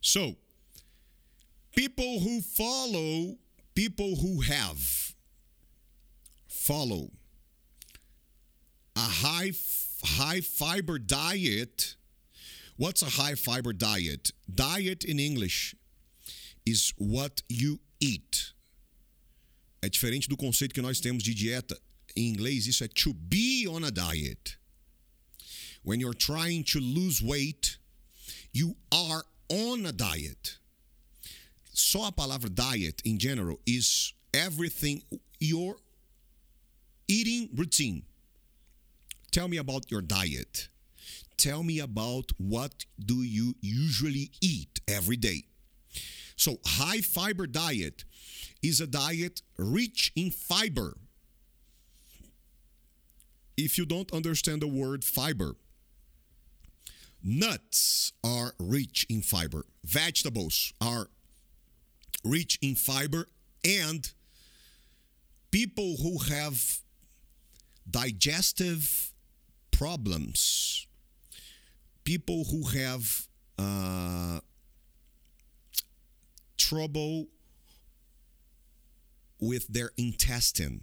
So, people who follow, people who have, follow a high high fiber diet. What's a high fiber diet? Diet in English is what you eat. É diferente do conceito que nós temos de dieta. Em inglês, isso é to be on a diet. When you're trying to lose weight, you are on a diet. Só a palavra diet in general is everything your eating routine. Tell me about your diet. Tell me about what do you usually eat every day. So, high fiber diet is a diet rich in fiber. If you don't understand the word fiber, Nuts are rich in fiber. Vegetables are rich in fiber. And people who have digestive problems, people who have uh, trouble with their intestine,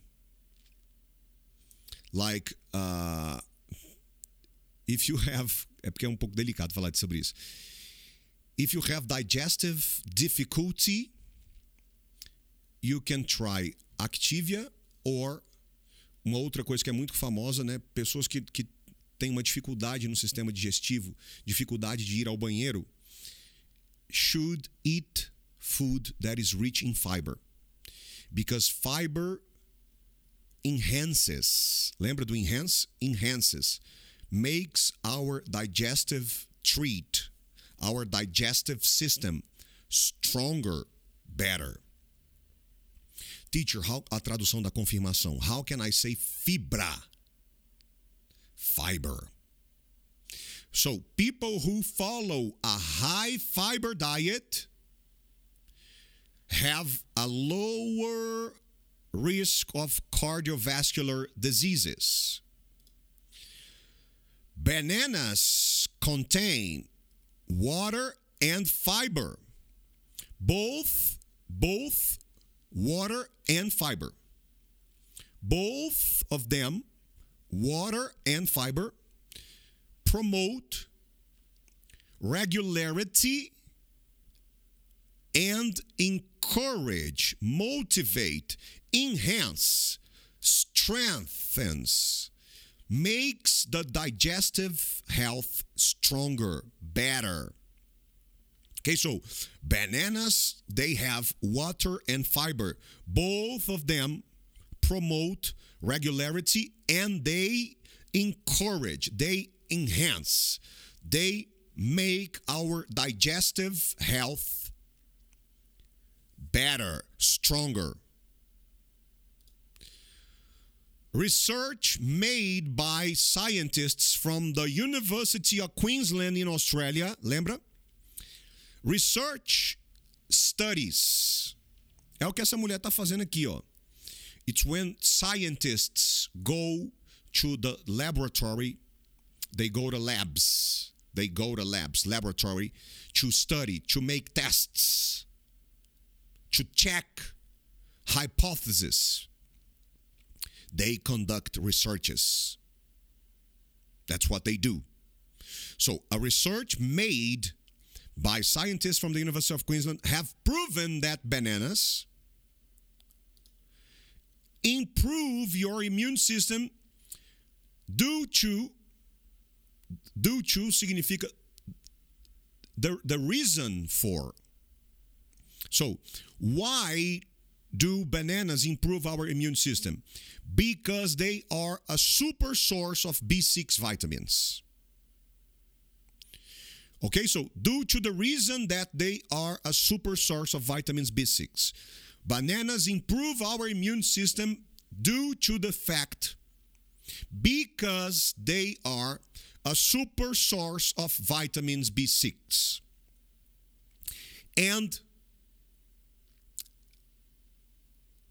like uh, if you have é porque é um pouco delicado falar sobre isso. If you have digestive difficulty, you can try Activia or uma outra coisa que é muito famosa, né? Pessoas que, que têm uma dificuldade no sistema digestivo, dificuldade de ir ao banheiro, should eat food that is rich in fiber. Because fiber enhances. Lembra do enhance? Enhances makes our digestive treat, our digestive system stronger, better. Teacher, how, a tradução da confirmação. How can I say fibra? Fiber. So, people who follow a high fiber diet have a lower risk of cardiovascular diseases. Bananas contain water and fiber. Both both water and fiber. Both of them, water and fiber, promote regularity and encourage, motivate, enhance, strengthens, makes the digestive health stronger, better. Okay, so bananas, they have water and fiber. Both of them promote regularity and they encourage, they enhance, they make our digestive health better, stronger. Research made by scientists from the University of Queensland in Australia, lembra? Research studies. É o que essa mulher está fazendo aqui, ó. It's when scientists go to the laboratory, they go to labs. They go to labs, laboratory, to study, to make tests, to check hypotheses. They conduct researches. That's what they do. So, a research made by scientists from the University of Queensland have proven that bananas improve your immune system due to due to significa the, the reason for. So, why do bananas improve our immune system? Because they are a super source of B6 vitamins. Okay, so due to the reason that they are a super source of vitamins B6, bananas improve our immune system due to the fact because they are a super source of vitamins B6. And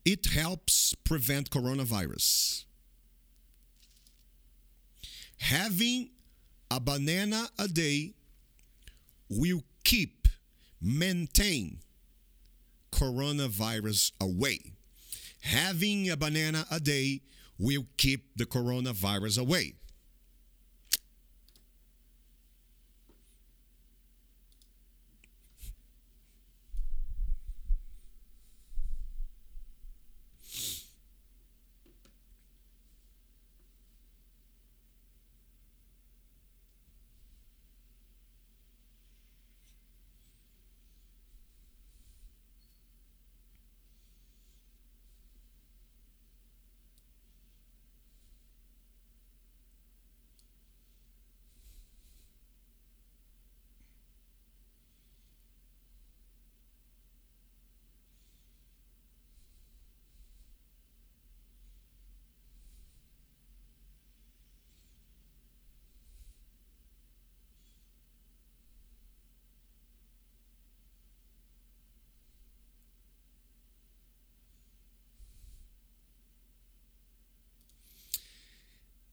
it helps prevent coronavirus. Having a banana a day will keep, maintain coronavirus away. Having a banana a day will keep the coronavirus away.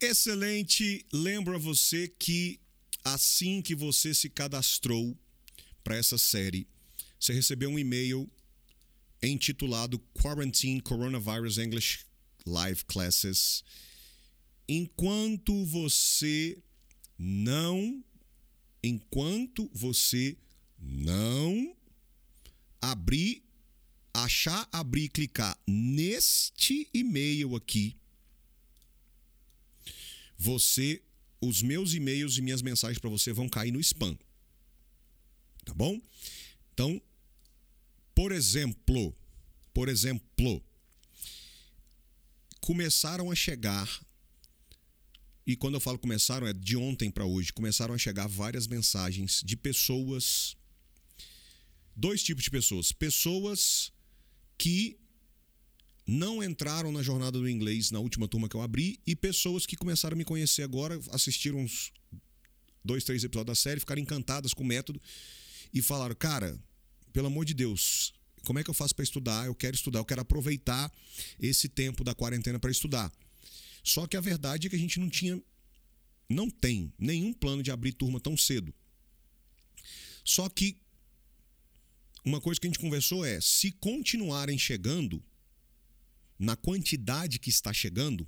Excelente. Lembro a você que assim que você se cadastrou para essa série, você recebeu um e-mail intitulado Quarantine Coronavirus English Live Classes. Enquanto você não enquanto você não abrir, achar, abrir e clicar neste e-mail aqui, você, os meus e-mails e minhas mensagens para você vão cair no spam. Tá bom? Então, por exemplo, por exemplo, começaram a chegar e quando eu falo começaram é de ontem para hoje, começaram a chegar várias mensagens de pessoas dois tipos de pessoas, pessoas que não entraram na jornada do inglês na última turma que eu abri e pessoas que começaram a me conhecer agora, assistiram uns dois, três episódios da série, ficaram encantadas com o método e falaram: Cara, pelo amor de Deus, como é que eu faço para estudar? Eu quero estudar, eu quero aproveitar esse tempo da quarentena para estudar. Só que a verdade é que a gente não tinha, não tem nenhum plano de abrir turma tão cedo. Só que uma coisa que a gente conversou é: se continuarem chegando, na quantidade que está chegando,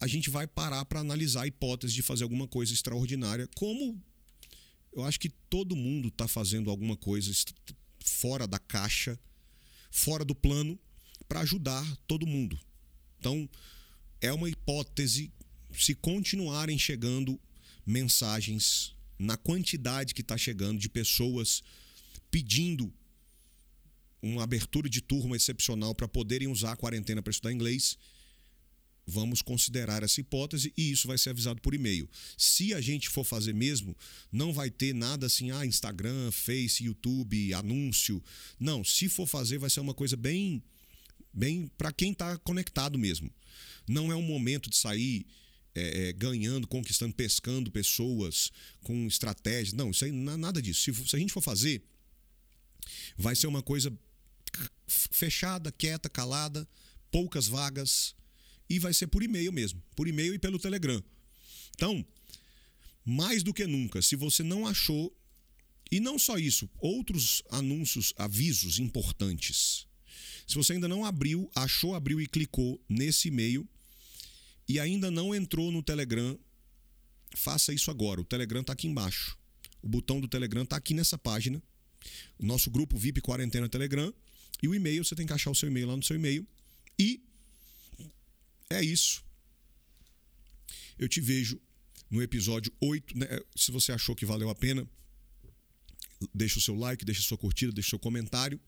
a gente vai parar para analisar a hipótese de fazer alguma coisa extraordinária, como eu acho que todo mundo está fazendo alguma coisa fora da caixa, fora do plano, para ajudar todo mundo. Então, é uma hipótese se continuarem chegando mensagens na quantidade que está chegando de pessoas pedindo uma abertura de turma excepcional para poderem usar a quarentena para estudar inglês, vamos considerar essa hipótese e isso vai ser avisado por e-mail. Se a gente for fazer mesmo, não vai ter nada assim, ah, Instagram, Face, YouTube, anúncio. Não, se for fazer, vai ser uma coisa bem, bem para quem está conectado mesmo. Não é um momento de sair é, é, ganhando, conquistando, pescando pessoas com estratégias. Não, isso aí nada disso. Se, se a gente for fazer, vai ser uma coisa fechada, quieta, calada, poucas vagas e vai ser por e-mail mesmo, por e-mail e pelo Telegram. Então, mais do que nunca, se você não achou e não só isso, outros anúncios, avisos importantes. Se você ainda não abriu, achou, abriu e clicou nesse e-mail e ainda não entrou no Telegram, faça isso agora. O Telegram está aqui embaixo. O botão do Telegram está aqui nessa página. Nosso grupo VIP Quarentena Telegram. E o e-mail, você tem que achar o seu e-mail lá no seu e-mail. E é isso. Eu te vejo no episódio 8. Né? Se você achou que valeu a pena, deixa o seu like, deixa a sua curtida, deixa o seu comentário,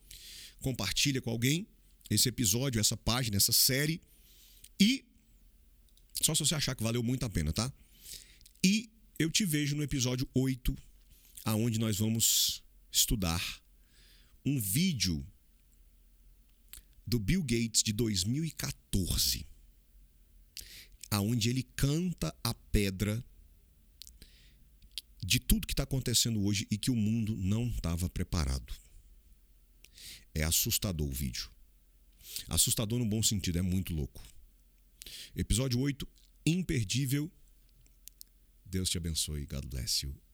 compartilha com alguém esse episódio, essa página, essa série. E só se você achar que valeu muito a pena, tá? E eu te vejo no episódio 8, aonde nós vamos estudar um vídeo do Bill Gates de 2014, aonde ele canta a pedra de tudo que está acontecendo hoje e que o mundo não estava preparado. É assustador o vídeo. Assustador no bom sentido, é muito louco. Episódio 8, imperdível. Deus te abençoe. God bless you.